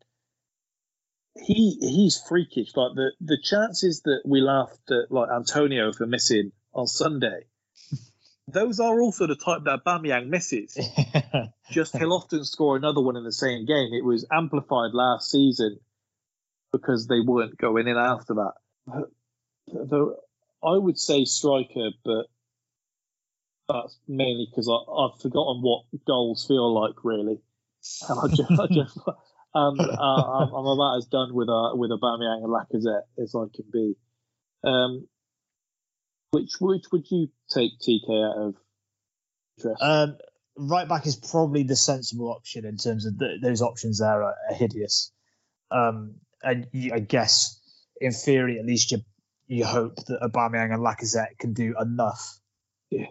he he's freakish. Like the the chances that we laughed at like Antonio for missing on Sunday, those are also the type that Bamyang misses. Just he'll often score another one in the same game. It was amplified last season because they weren't going in after that. The, I would say striker, but that's mainly because I've forgotten what goals feel like really, and I just, I just and uh, I'm, I'm, about as done with a with Aubameyang and Lacazette as I can be. Um, which which would you take TK out of interest? Um, right back is probably the sensible option in terms of the, those options there are, are hideous. Um, and you, I guess in theory, at least you you hope that Aubameyang and Lacazette can do enough yeah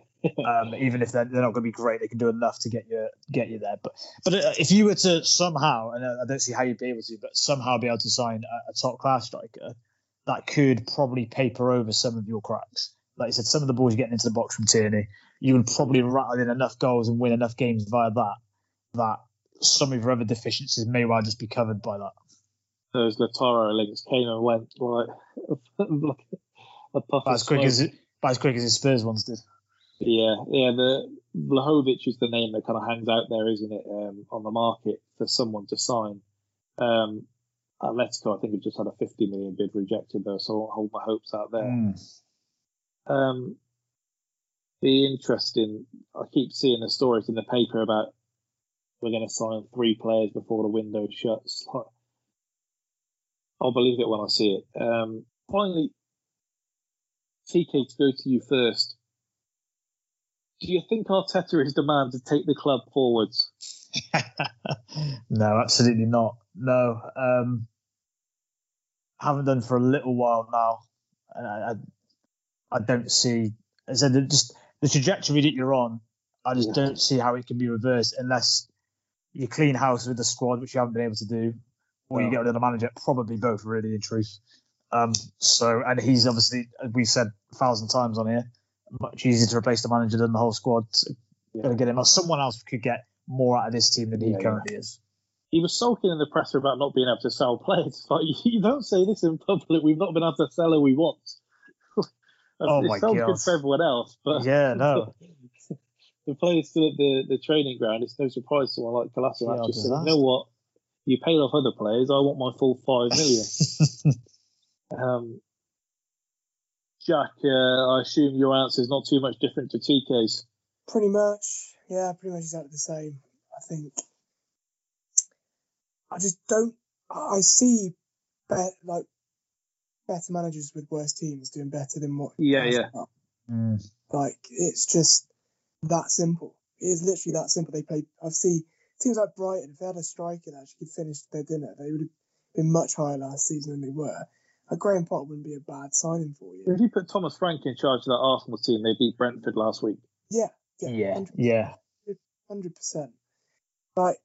um, even if they're, they're not going to be great, they can do enough to get you get you there. But but uh, if you were to somehow, and I don't see how you'd be able to, but somehow be able to sign a, a top class striker, that could probably paper over some of your cracks. Like I said, some of the balls getting into the box from Tierney, you would probably rattle in enough goals and win enough games via that. That some of your other deficiencies may well just be covered by that. Those Lautaro links came and went like, like a puff as quick as as quick as his Spurs ones did. Yeah, yeah. The Vlahovic is the name that kind of hangs out there, isn't it, um, on the market for someone to sign. Um, Atletico, I think, have just had a 50 million bid rejected though, so I won't hold my hopes out there. Mm. Um, be interesting. I keep seeing the stories in the paper about we're going to sign three players before the window shuts. I'll believe it when I see it. Um, finally, TK, to go to you first do you think Arteta is the man to take the club forwards? no, absolutely not. No, um, haven't done for a little while now, and I, I, I don't see. I said just the trajectory that you're on. I just yeah. don't see how it can be reversed unless you clean house with the squad, which you haven't been able to do, or no. you get rid of the manager. Probably both, really, in truth. Um, so, and he's obviously, we've said a thousand times on here, much easier to replace the manager than the whole squad. Yeah. Got to get him. Or someone else could get more out of this team than he yeah, currently yeah. is. He was sulking in the presser about not being able to sell players. Like you don't say this in public. We've not been able to sell who we want. oh it my sounds God. good for everyone else, but yeah, no. the players still at the, the training ground. It's no surprise someone like Kolasinac yeah, just said, "You know what? You paid off other players. I want my full five million. um, Jack, uh, I assume your answer is not too much different to TK's. Pretty much, yeah, pretty much exactly the same. I think I just don't. I see, bet, like better managers with worse teams doing better than what. Yeah, yeah. Mm. Like it's just that simple. It is literally that simple. They play. I've seen teams like Brighton. If they had a striker that actually could finish their dinner, they would have been much higher last season than they were a Graham Potter wouldn't be a bad signing for you. If you put Thomas Frank in charge of that Arsenal team, they beat Brentford last week. Yeah, yeah, yeah, hundred percent. Like,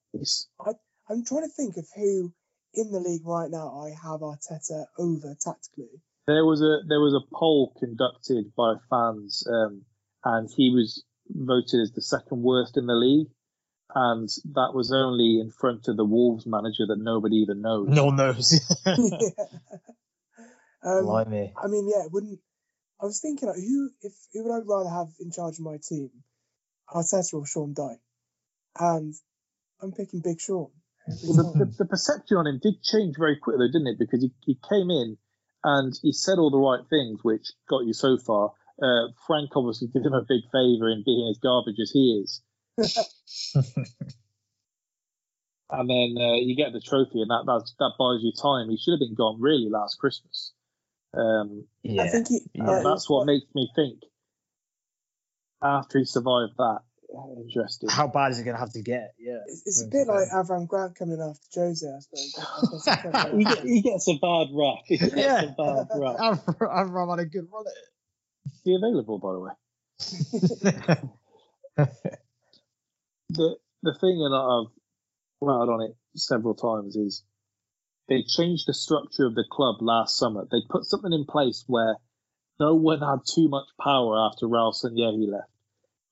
I, I'm trying to think of who in the league right now I have Arteta over tactically. There was a there was a poll conducted by fans, um, and he was voted as the second worst in the league, and that was only in front of the Wolves manager that nobody even knows. No one knows. Um, Blimey. I mean, yeah, wouldn't. I was thinking, like, who if who would I rather have in charge of my team, Arteta or Sean Dyche? And I'm picking Big Sean. Well, the, the, the perception on him did change very quickly, though, didn't it? Because he, he came in and he said all the right things, which got you so far. Uh, Frank obviously did him a big favour in being as garbage as he is. and then uh, you get the trophy, and that that's, that buys you time. He should have been gone really last Christmas. Um, yeah. I think he, and uh, that's what makes me think. After he survived that, interesting. How bad is it going to have to get? Yeah. It's, it's a bit like Avram Grant coming after Jose, I suppose. he, get- he gets a bad rap. He gets Yeah. a bad rap. I've, I've on a good run at Is he available, by the way? the the thing that I've rattled on it several times is they changed the structure of the club last summer. They put something in place where no one had too much power after Raul Sanllehi left.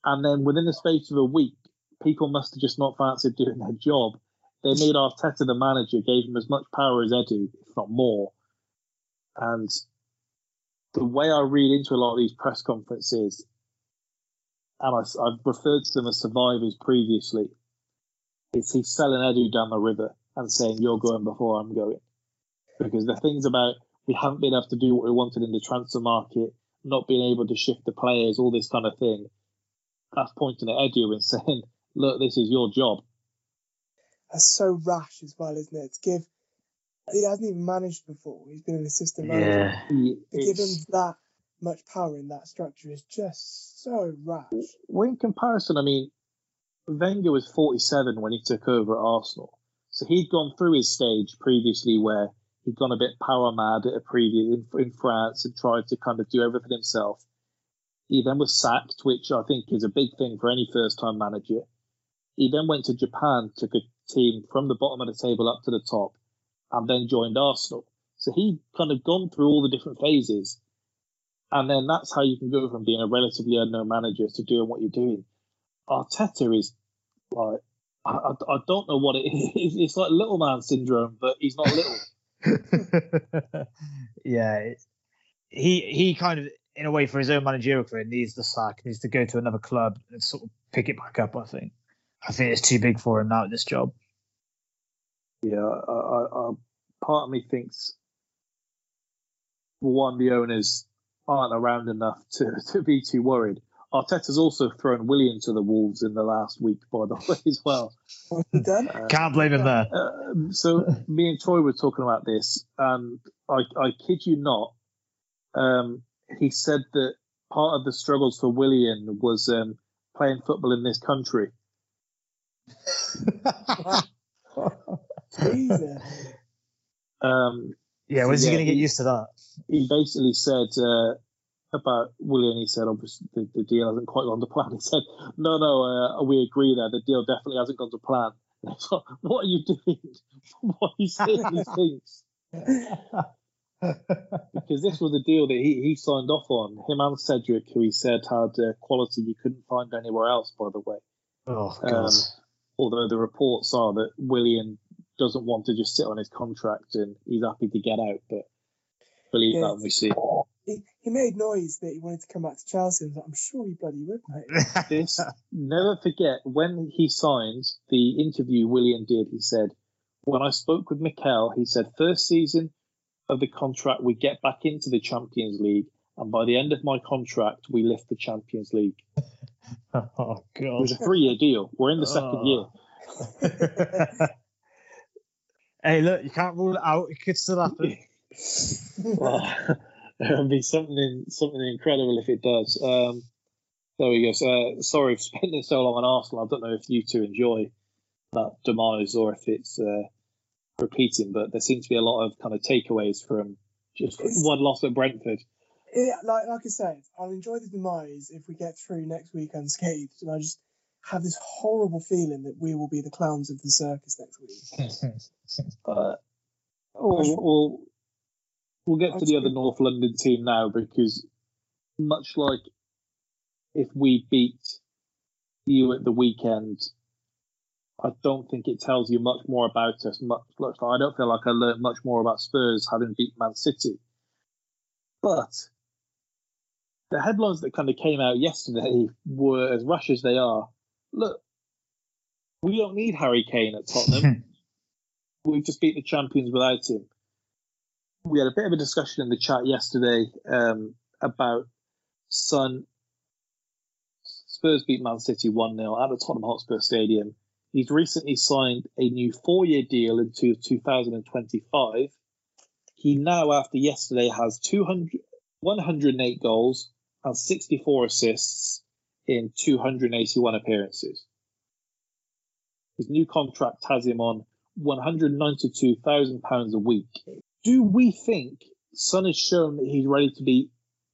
And then within the space of a week, people must have just not fancied doing their job. They made Arteta the manager, gave him as much power as Edu, if not more. And the way I read into a lot of these press conferences, and I, have referred to them as survivors previously, is he's selling Edu down the river and saying, You're going before I'm going. Because the things about we haven't been able to do what we wanted in the transfer market, not being able to shift the players, all this kind of thing, that's pointing at Edu and saying, Look, this is your job. That's so rash as well, isn't it? To give, he hasn't even managed before. He's been an assistant manager. He- To give him that much power in that structure is just so rash. well, in comparison, I mean, Wenger was 47 when he took over at Arsenal. So he'd gone through his stage previously where he'd gone a bit power mad at a previous in, in France and tried to kind of do everything himself. He then was sacked, which I think is a big thing for any first time manager. He then went to Japan, took a team from the bottom of the table up to the top, and then joined Arsenal. So he'd kind of gone through all the different phases. And then that's how you can go from being a relatively unknown manager to doing what you're doing. Arteta is like, I, I, I don't know what it is. It's like little man syndrome, but he's not little. yeah, it, he he kind of in a way for his own managerial career needs the sack, needs to go to another club and sort of pick it back up. I think. I think it's too big for him now at this job. Yeah, I, I, I, part of me thinks, for one, the owners aren't around enough to, to be too worried. Arteta's also thrown Willian to the Wolves in the last week, by the way, as well. What's? Uh, Can't blame him there. Um, so me and Troy were talking about this, and I, I kid you not, um, he said that part of the struggles for Willian was um, playing football in this country. Jesus. Um, yeah, when's yeah, he going to get used to that? he basically said uh, about Willian. He said, obviously, the, the deal hasn't quite gone to plan. He said, no, no, uh, we agree there. The deal definitely hasn't gone to plan. And I thought, what are you doing? what are you saying these things? Because this was a deal that he, he signed off on. Him and Cedric, who he said had uh, quality you couldn't find anywhere else, by the way. Oh god. Um, although the reports are that Willian doesn't want to just sit on his contract and he's happy to get out, but believe Yeah. that when we see. He, he made noise that he wanted to come back to Chelsea. I was like, I'm sure he bloody would, mate. this never forget when he signed the interview Willian did he said when I spoke with Mikel he said first season of the contract we get back into the Champions League and by the end of my contract we lift the Champions League oh God. it was a three year deal we're in the second year oh. hey, look, you can't rule it out. It could still happen. well, it would be something something incredible if it does um, there we go so, uh, sorry for spending so long on Arsenal I don't know if you two enjoy that demise or if it's uh, repeating, but there seems to be a lot of kind of takeaways from just It's- one loss at Brentford. Yeah, like like I said, I'll enjoy the demise if we get through next week unscathed. And I just have this horrible feeling that we will be the clowns of the circus next week. But we'll, we'll, we'll get to the other North London team now because much like if we beat you at the weekend, I don't think it tells you much more about us. Much, much I don't feel like I learned much more about Spurs having beat Man City. But the headlines that kind of came out yesterday were as rash as they are. Look, we don't need Harry Kane at Tottenham. We've just beat the champions without him. We had a bit of a discussion in the chat yesterday um, about Son. Spurs beat Man City 1 0 at the Tottenham Hotspur Stadium. He's recently signed a new four year deal into 2025. He now, after yesterday, has 200, 108 goals and 64 assists in 281 appearances. His new contract has him on £192,000 a week. Do we think Son has shown that he's ready to be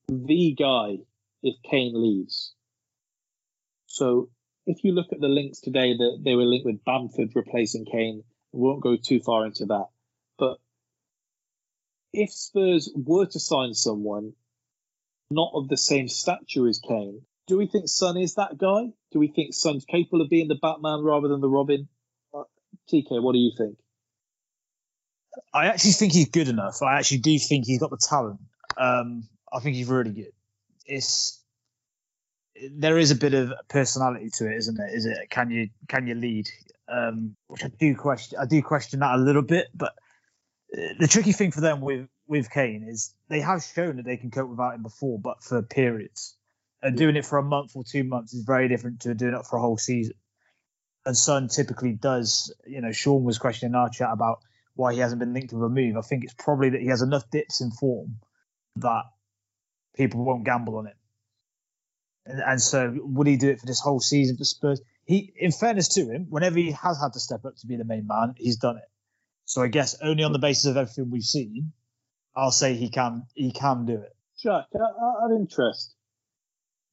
the guy if Kane leaves? So if you look at the links today that they were linked with Bamford replacing Kane, we won't go too far into that. But if Spurs were to sign someone not of the same stature as Kane, do we think Son is that guy? Do we think Son's capable of being the Batman rather than the Robin? Uh, TK, what do you think? I actually think he's good enough. I actually do think he's got the talent. Um, I think he's really good. It's there is a bit of personality to it, isn't it? Is it? Can you can you lead? Um, which I do question. I do question that a little bit, but uh, the tricky thing for them with with Kane is they have shown that they can cope without him before, but for periods. And doing it for a month or two months is very different to doing it for a whole season. And Son typically does. You know, Sean was questioning our chat about why he hasn't been linked with a move. I think it's probably that he has enough dips in form that people won't gamble on it. And, and so, would he do it for this whole season for Spurs? He, in fairness to him, whenever he has had to step up to be the main man, he's done it. So I guess only on the basis of everything we've seen, I'll say he can he can do it. Jack, out of interest,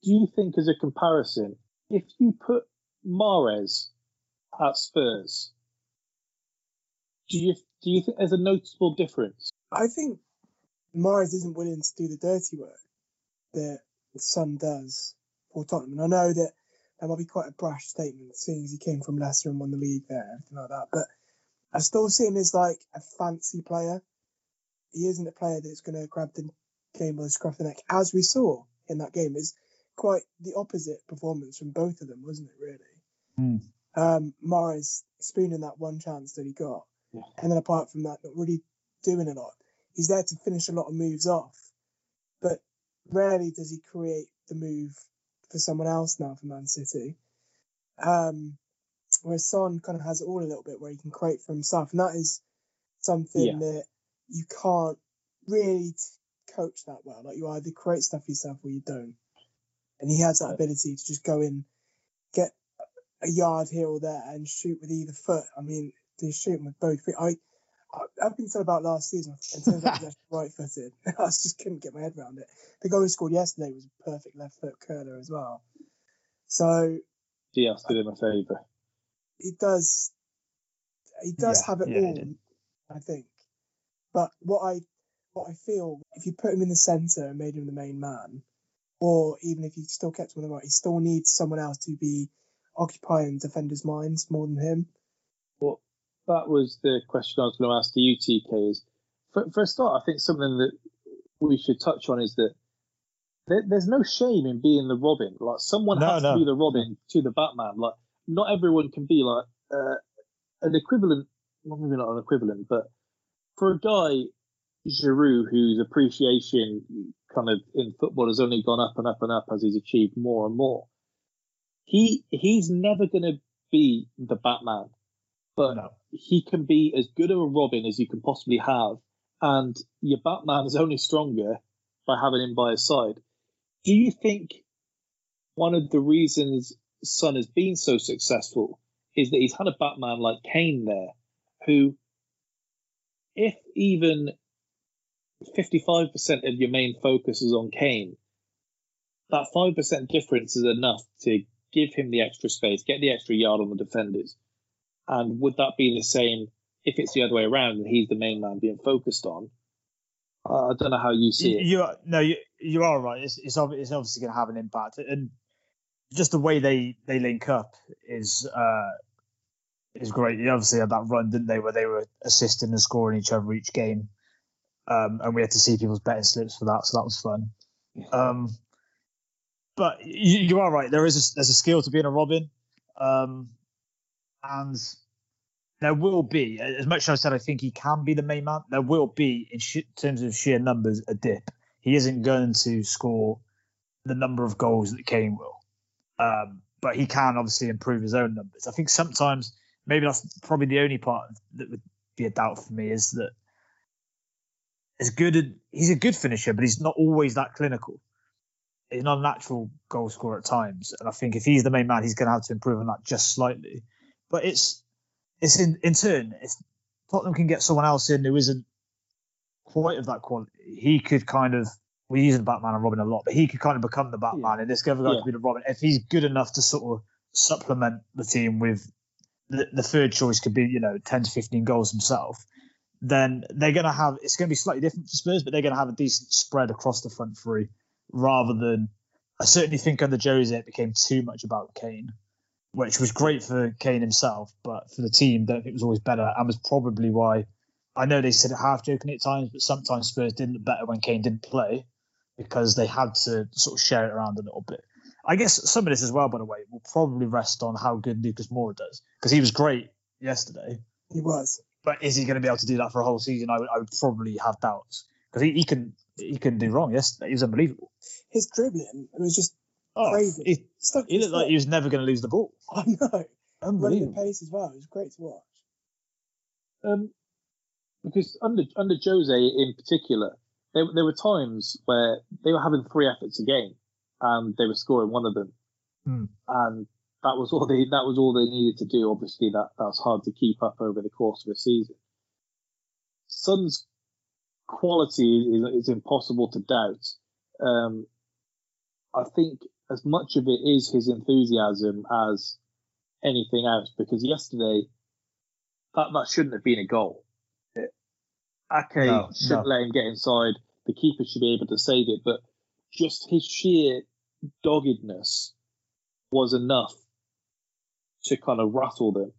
do you think, as a comparison, if you put Mahrez at Spurs, do you do you think there's a noticeable difference? I think Mahrez isn't willing to do the dirty work that Son does for Tottenham. And I know that that might be quite a brash statement, seeing as he came from Leicester and won the league there, everything like that. But I still see him as like a fancy player. He isn't a player that's going to grab the game by the scruff of the neck, as we saw in that game. Is quite the opposite performance from both of them, wasn't it? Really. Mm. Um, Mahrez spooning that one chance that he got, yeah. and then apart from that, not really doing a lot. He's there to finish a lot of moves off, but rarely does he create the move for someone else now for Man City. Um, whereas Son kind of has it all a little bit where he can create for himself, and that is something Yeah. that you can't really t- coach that well. Like you either create stuff yourself or you don't, and he has that ability to just go in, get a yard here or there, and shoot with either foot. I mean, he's shooting with both feet. I, I I've been said about last season. It turns out he's right-footed. I just couldn't get my head around it. The goal he scored yesterday was a perfect left foot curler as well. So Dias did him a favour. he does he does Yeah, have it yeah, all, did. I think. But what I what I feel if you put him in the centre and made him the main man, or even if you still kept him on the right, he still needs someone else to be occupying defenders' minds more than him. That was the question I was going to ask to you, TK. Is for, for a start, I think something that we should touch on is that there, there's no shame in being the Robin. Like someone No, has no. to be the Robin to the Batman. Like not everyone can be like uh, an equivalent. Well, maybe not an equivalent, but for a guy Giroud, whose appreciation kind of in football has only gone up and up and up as he's achieved more and more. He he's never going to be the Batman, but No. He can be as good of a Robin as you can possibly have, and your Batman is only stronger by having him by his side. Do you think one of the reasons Son has been so successful is that he's had a Batman like Kane there, who, if even 55% of your main focus is on Kane, that 5% difference is enough to give him the extra space, get the extra yard on the defenders. And would that be the same if it's the other way around and he's the main man being focused on? I don't know how you see You, it. you are, no, you you are right. It's it's, it's obviously going to have an impact, and just the way they they link up is uh, is great. They obviously had that run, didn't they, where they were assisting and scoring each other each game, um, and we had to see people's betting slips for that, so that was fun. Um, but you, you are right. There is a, there's a skill to being a Robin, um, and there will be as much as I said I think he can be the main man. There will be in sh- terms of sheer numbers a dip. He isn't going to score the number of goals that Kane will, um, but he can obviously improve his own numbers. I think sometimes maybe that's probably the only part that would be a doubt for me is that as good he's a good finisher, but he's not always that clinical. He's not a natural goal scorer at times, and I think if he's the main man, he's going to have to improve on that just slightly. But it's it's in in turn, if Tottenham can get someone else in who isn't quite of that quality, he could kind of we're using Batman and Robin a lot, but he could kind of become the Batman, and this other guy Yeah. could be the Robin. If he's good enough to sort of supplement the team with the, the third choice could be you know 10 to 15 goals himself then they're going to have it's going to be slightly different for Spurs but they're going to have a decent spread across the front three rather than I certainly think under Jose it became too much about Kane which was great for Kane himself but for the team think it was always better and was probably why I know they said it half joking at times but sometimes Spurs didn't look better when Kane didn't play because they had to sort of share it around a little bit I guess some of this as well, by the way, will probably rest on how good Lucas Moura does because he was great yesterday. He was. But is he going to be able to do that for a whole season? I would, I would probably have doubts because he, he can he can do wrong yesterday. He was unbelievable. His dribbling it was just Oh, crazy. he, Stuck he looked like he was never going to lose the ball. I know. Running Unbelievable. the pace as well. It was great to watch. Um, because under under Jose in particular, there, there were times where they were having three efforts a game, and they were scoring one of them, Hmm. and that was all they that was all they needed to do. Obviously, that that's hard to keep up over the course of a season. Son's quality is, is impossible to doubt. Um, I think as much of it is his enthusiasm as anything else, because yesterday that that shouldn't have been a goal. It, Ake No, shouldn't no. let him get inside. The keeper should be able to save it, but just his sheer doggedness was enough to kind of rattle them,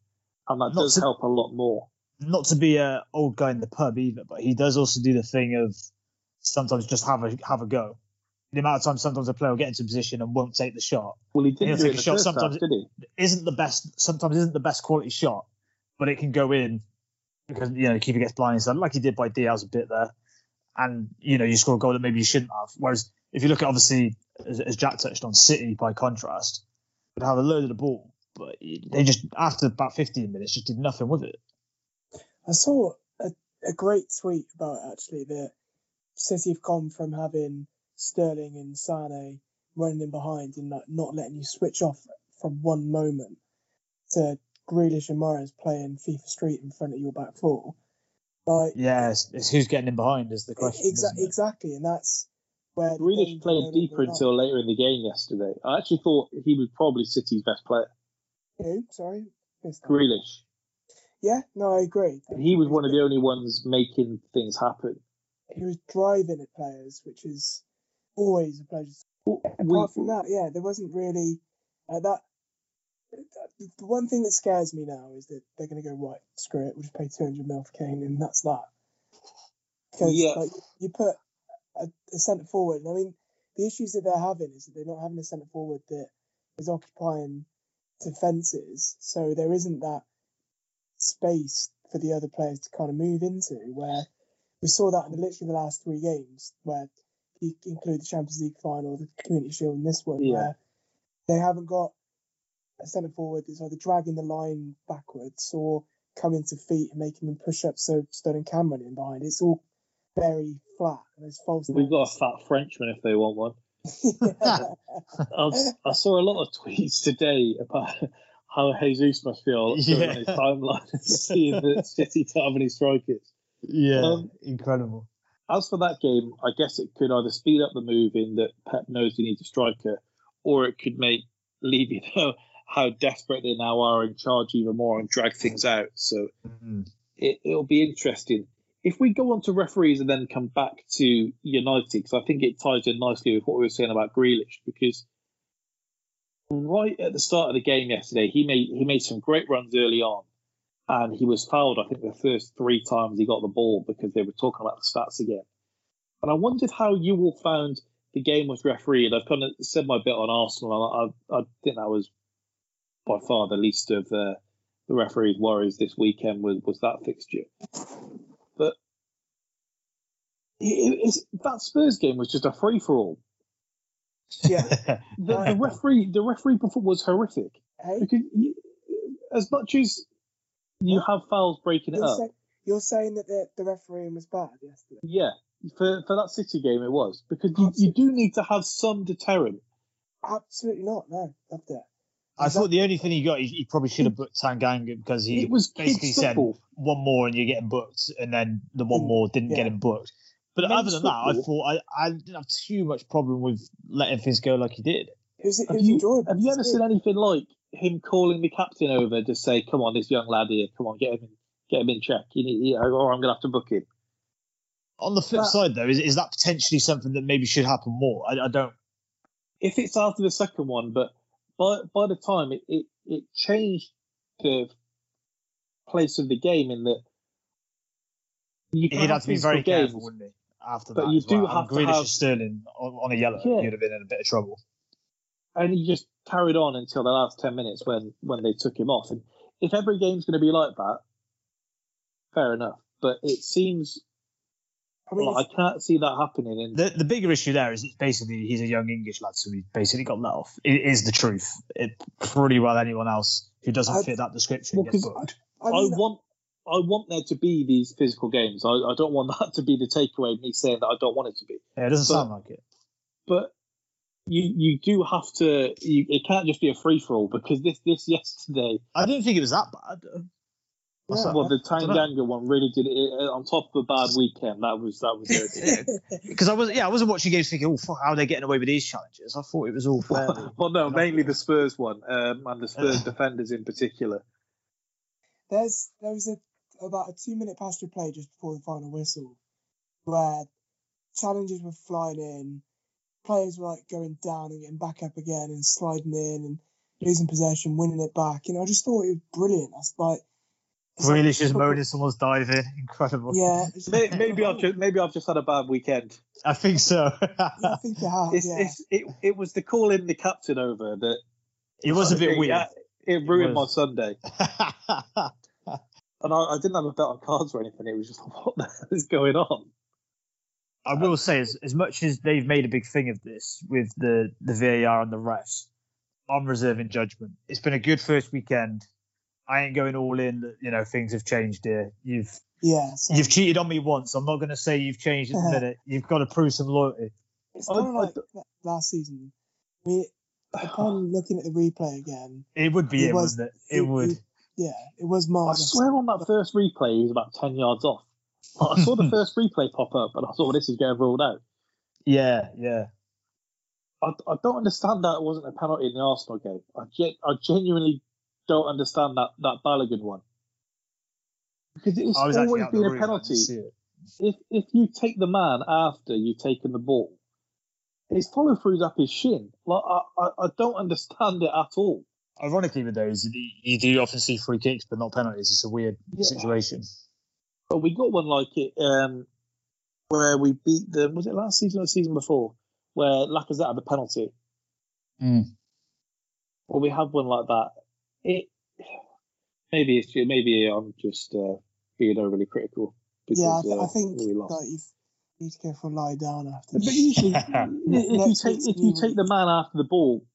and that Not does to- help a lot more. Not to be a old guy in the pub either, but he does also do the thing of sometimes just have a have a go. The amount of times sometimes a player will get into position and won't take the shot. Well, he He'll didn't take a the shot sometimes half, did he? isn't the best sometimes isn't the best quality shot, but it can go in because you know the keeper gets blindsided like he did by Dias a bit there, and you know you score a goal that maybe you shouldn't have. Whereas if you look at obviously as, as Jack touched on City by contrast, would have a load of the ball, but they just after about 15 minutes just did nothing with it. I saw a, a great tweet about actually that City have gone from having Sterling and Sane running in behind and like not letting you switch off from one moment to Grealish and Mahrez playing FIFA Street in front of your back four. Like Yeah, it's, it's who's getting in behind is the question. exa- isn't it? exactly, and that's where the Grealish game's played deeper over and until later in the game yesterday. I actually thought he was probably City's best player. Who? Sorry, Grealish. Yeah, no, I agree. He was one of the only ones making things happen. He was driving at players, which is always a pleasure. We, Apart from that, yeah, there wasn't really uh, that. The one thing that scares me now is that they're going to go right. Screw it. We'll just pay two hundred mil for Kane, and that's that. Because Yeah. like, you put a, a centre forward. and I mean, the issues that they're having is that they're not having a centre forward that is occupying defences, so there isn't that space for the other players to kind of move into. Where we saw that in literally the last three games, where include the Champions League final, the Community Shield, and this one, Yeah. where they haven't got a centre forward that's either dragging the line backwards or coming to feet and making them push up so Sterling can run in behind. It's all very flat and there's false. we've got a fat Frenchman if they want one. I, I saw a lot of tweets today about how Jesus must feel Yeah. on his timeline seeing that City don't have any strikers. Yeah, Um, incredible. As for that game, I guess it could either speed up the move in that Pep knows he needs a striker, or it could make Levy know how desperate they now are and charge even more and drag things out. So Mhm. it, it'll be interesting. If we go on to referees and then come back to United, because I think it ties in nicely with what we were saying about Grealish, because right at the start of the game yesterday, he made he made some great runs early on, and he was fouled. I think the first three times he got the ball because they were talking about the stats again. And I wondered how you all found the game was refereed. I've kind of said my bit on Arsenal. I, I, I think that was by far the least of uh, the referee's worries this weekend was, was that fixture. But it, it, that Spurs game was just a free for all. Yeah. the, the referee, the referee before was horrific. Hey? Because you, as much as you have fouls breaking it You're, up, say, you're saying that the, the refereeing was bad yesterday? yeah, for for that City game it was because you, you do need to have some deterrent. Absolutely not. No, loved it. I thought the only thing he got, he, he probably should have booked Tanganga because he It was basically said football. one more and you're getting booked, and then the one Mm, more didn't yeah. get him booked. But Men's other than that, I thought I, I didn't have too much problem with letting things go like he did. It was, it Have was you, have you ever seen anything like him calling the captain over to say, "Come on, this young lad here, come on, get him in, get him in check," you need, you know, or I'm gonna have to book him. On the flip That- side, though, is, is that potentially something that maybe should happen more? I, I don't. If it's after the second one, but by by the time it it, it changed the place of the game in that you can He'd have have to be physical very games, careful, wouldn't he? After But that, you as well. do And have to have- Sterling on, on a yellow, Yeah. you'd have been in a bit of trouble. And he just carried on until the last ten minutes when when they took him off. And if every game's going to be like that, fair enough. But it seems I mean, like I can't see that happening. And The the bigger issue there is it's basically he's a young English lad, so he basically got let off. It is the truth. It pretty well anyone else who doesn't I- fit that description Well, gets booked. I, I mean, want I want there to be these physical games. I, I don't want that to be the takeaway. Me saying that I don't want it to be. Yeah, it doesn't but- sound like it. But you you do have to. You, it can't just be a free for all because this this yesterday. I didn't think it was that bad. What's Yeah. Well, the I dunno. Tanganga one really did it uh, on top of a bad weekend. That was that was it. Because I was yeah, I wasn't watching games thinking, oh, fuck, how are they getting away with these challenges? I thought it was all fair. well, no, mainly the Spurs one um, and the Spurs defenders in particular. there's there was a about a two minute pass to play just before the final whistle where challenges were flying in, players were like going down and getting back up again and sliding in and losing possession, winning it back. You know, I just thought it was brilliant. That's like it's like Grealish is football- moaning someone's diving. Incredible. Yeah, it's- Maybe I've just maybe I've just had a bad weekend. I think so. yeah, I think you have. It's, yeah. it's, it it was the calling the captain over that. it was a bit it, weird. It ruined was. my Sunday. And I, I didn't have a bet on cards or anything. It was just what the hell is going on? I will say, as, as much as they've made a big thing of this with the, the VAR and the refs, I'm reserving judgment. It's been a good first weekend. I ain't going all in that, you know, things have changed here. You've yeah, so you've cheated on me once. I'm not going to say you've changed in a minute. You've got to prove some loyalty. it's kind of like that last season. I mean, upon looking at the replay again, It would be It it, was- wouldn't it? It, would. yeah, it was I swear on that first replay, he was about 10 yards off. I saw the first replay pop up and I thought, well, this is getting ruled out. Yeah, yeah. I, I don't understand that it wasn't a penalty in the Arsenal game. I, ge- I genuinely don't understand that, that Balogun one. Because it's always out in the been a penalty. didn't see it. If, if you take the man after you've taken the ball, his follow through's up his shin. Like I, I, I don't understand it at all. Ironically, with those, you, you do often see free kicks, but not penalties. It's a weird Yeah. situation. But we got one like it um, where we beat them. Was it last season or the season before? Where Lacazette had the penalty. Mm. Well, we have one like that. It maybe it's maybe I'm just uh, being overly critical. Because, yeah, I, th- uh, I think we lost. like you need to go for a lie down after. But usually, if you take if you new take the man after the ball,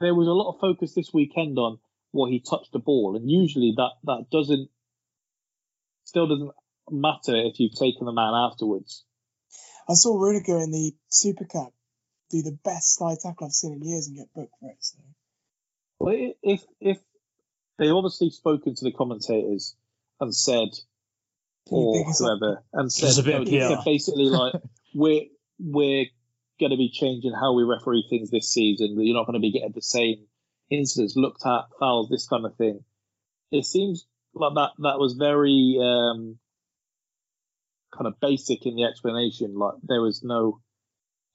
there was a lot of focus this weekend on what he touched the ball, and usually that that doesn't still doesn't matter if you've taken the man afterwards. I saw Rudiger in the Super Cup do the best slide tackle I've seen in years and get booked for it. So Well, if if they obviously spoken to the commentators and said, or pick whoever, and said, a bit no, of they said basically like we're we're going to be changing how we referee things this season. You're not going to be getting the same incidents looked at, fouls, this kind of thing. It seems like that that was very um, kind of basic in the explanation. Like there was no,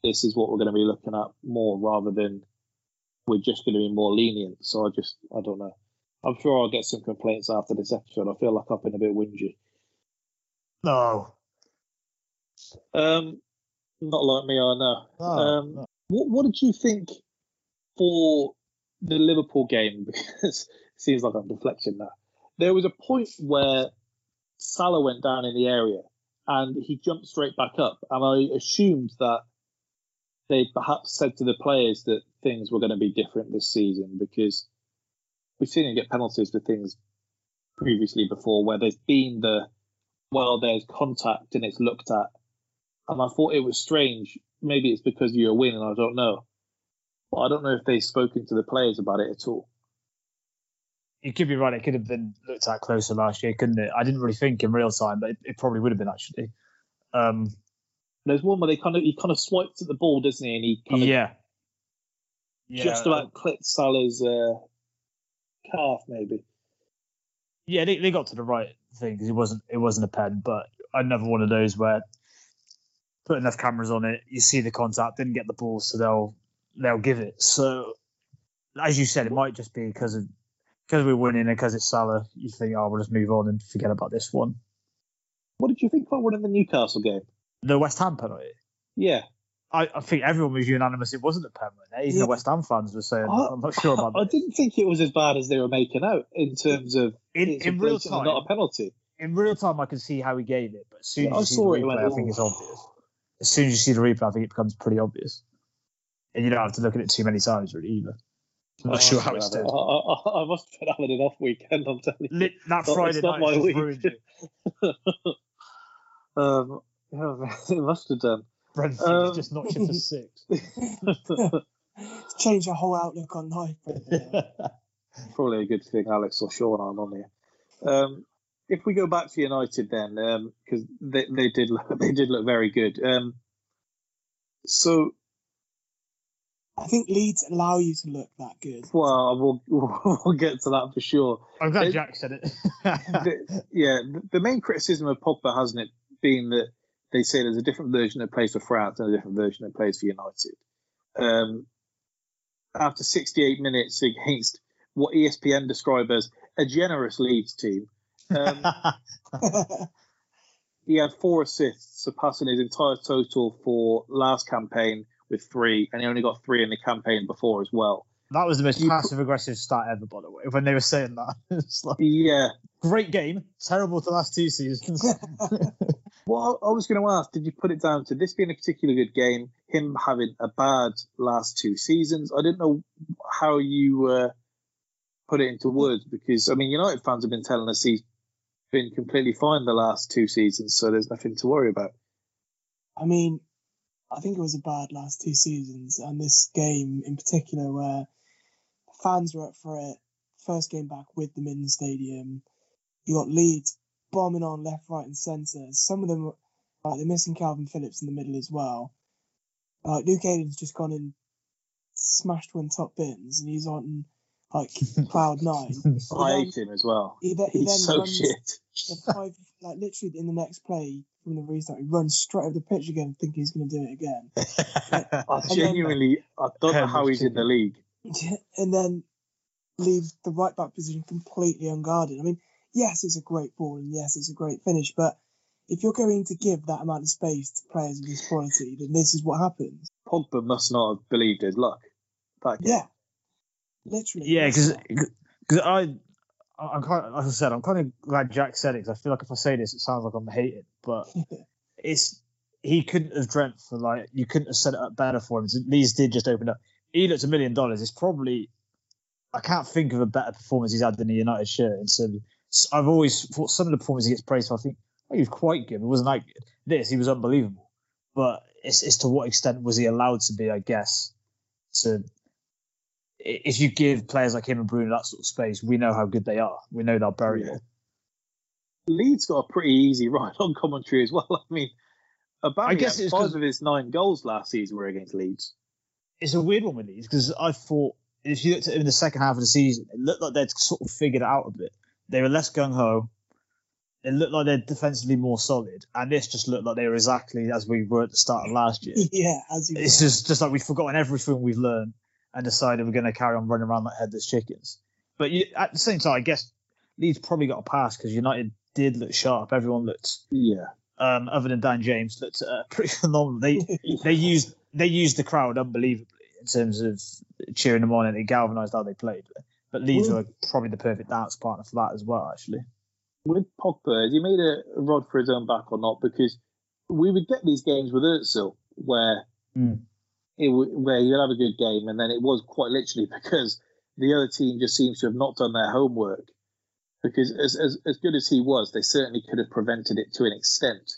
this is what we're going to be looking at more, rather than we're just going to be more lenient. So I just, I don't know. I'm sure I'll get some complaints after this episode. I feel like I've been a bit whingy. No. Um, not like me, I know. No, um, no. What What did you think for the Liverpool game? Because it seems like I'm deflecting now. There was a point where Salah went down in the area and he jumped straight back up, and I assumed that they perhaps said to the players that things were going to be different this season because we've seen him get penalties for things previously before where there's been the well, there's contact and it's looked at. And I thought it was strange. Maybe it's because you're a win, and I don't know. But I don't know if they've spoken to the players about it at all. You could be right. It could have been looked at closer last year, couldn't it? I didn't really think in real time, but it, it probably would have been actually. Um, There's one where they kind of he kind of swipes at the ball, doesn't he? And he kind of yeah. Yeah, just about clipped Salah's uh, calf, maybe. yeah, they, they got to the right thing because it wasn't it wasn't a pen, but another one of those where put enough cameras on it, you see the contact, didn't get the ball, so they'll they'll give it. So as you said, it might just be because of because we're winning and because it's Salah. You think, oh, we'll just move on and forget about this one. What did you think about winning the Newcastle game? The West Ham penalty. Yeah, I, I think everyone was unanimous it wasn't a penalty. Even Yeah. the West Ham fans were saying, I- I'm not sure about I that. didn't think it was as bad as they were making out in terms of In, in real time, not a penalty. in real time, I can see how he gave it, but as soon Yeah, as I you see the saw it, it replay, I think it's obvious. As soon as you see the replay, I think it becomes pretty obvious, and you don't have to look at it too many times, really, either. I'm not I sure how it's done. it. I, I, I must have been having an off weekend. I'm telling you. Lit, that It's Friday not night my week. ruined you. um, yeah, it must have done. Brentford Um, just knocked you for six. Change your whole outlook on life. Probably a good thing Alex or Sean aren't on here. Um, if we go back to United then, because they, they did look, they did look very good. Um, so I think Leeds allow you to look that good. well, we'll we'll get to that for sure. I'm glad It- Jack said it. the, yeah, the- the main criticism of Pogba hasn't it been that they say there's a different version that plays for France and a different version that plays for United. Um, after 68 minutes against what ESPN describe as a generous Leeds team, um, he had four assists, surpassing his entire total for last campaign with three, and he only got three in the campaign before as well. that was the most passive aggressive start ever, by the way. When they were saying that, it's like Yeah, great game, terrible the last two seasons. Well, I I was going to ask, did you put it down to this being a particularly good game, him having a bad last two seasons? I didn't know how you uh, put it into words because, I mean, United fans have been telling us he's been completely fine the last two seasons, so there's nothing to worry about. I mean, I think it was a bad last two seasons, and this game in particular, where fans were up for it. First game back with them in the stadium. You got Leeds bombing on left, right, and centre. Some of them, like they're missing Kalvin Phillips in the middle as well. Like Luke Ayling's just gone and smashed one top bins, and he's on like cloud nine. I then- hate him as well. He, then- he then He's so runs shit. the five, like literally in the next play from the restart, he runs straight over the pitch again, thinking he's going to do it again. I then- genuinely, I don't know how he's in the league. and then leaves the right back position completely unguarded. I mean, yes, it's a great ball and yes, it's a great finish, but if you're going to give that amount of space to players of this quality, then this is what happens. Pogba must not have believed his luck. That game. Yeah, literally. yeah, because I, I'm kind of, like I said, I'm kind of glad Jack said it because I feel like if I say this, it sounds like I'm hating, but it's he couldn't have dreamt for like you couldn't have set it up better for him. Leeds did just open up. He looked a million dollars. It's probably I can't think of a better performance he's had than the United shirt. And so I've always thought some of the performances he gets praised for. I think oh, he was quite good. It wasn't like. This he was unbelievable, but it's, it's to what extent was he allowed to be? I guess to if you give players like him and Bruno that sort of space, we know how good they are. We know they'll bury Yeah. it. Leeds got a pretty easy ride on commentary as well. I mean, I guess it's five 'cause- of his nine goals last season were against Leeds. it's a weird one with Leeds because I thought if you looked at it in the second half of the season, it looked like they'd sort of figured it out a bit. They were less gung ho. It looked like they're defensively more solid, and this just looked like they were exactly as we were at the start of last year. yeah, as you It's just just like we've forgotten everything we've learned, and decided we're going to carry on running around like headless chickens. But you, at the same time, I guess Leeds probably got a pass because United did look sharp. Everyone looked, Yeah. um, other than Dan James, looked uh, pretty phenomenal. They they used they used the crowd unbelievably in terms of cheering them on and it galvanised how they played. But Leeds were probably the perfect dance partner for that as well, actually. With Pogba, has he made a rod for his own back or not? Because we would get these games with Özil where Mm. It would, where you'd have a good game, and then it was quite literally because the other team just seems to have not done their homework. Because as as, as good as he was, they certainly could have prevented it to an extent.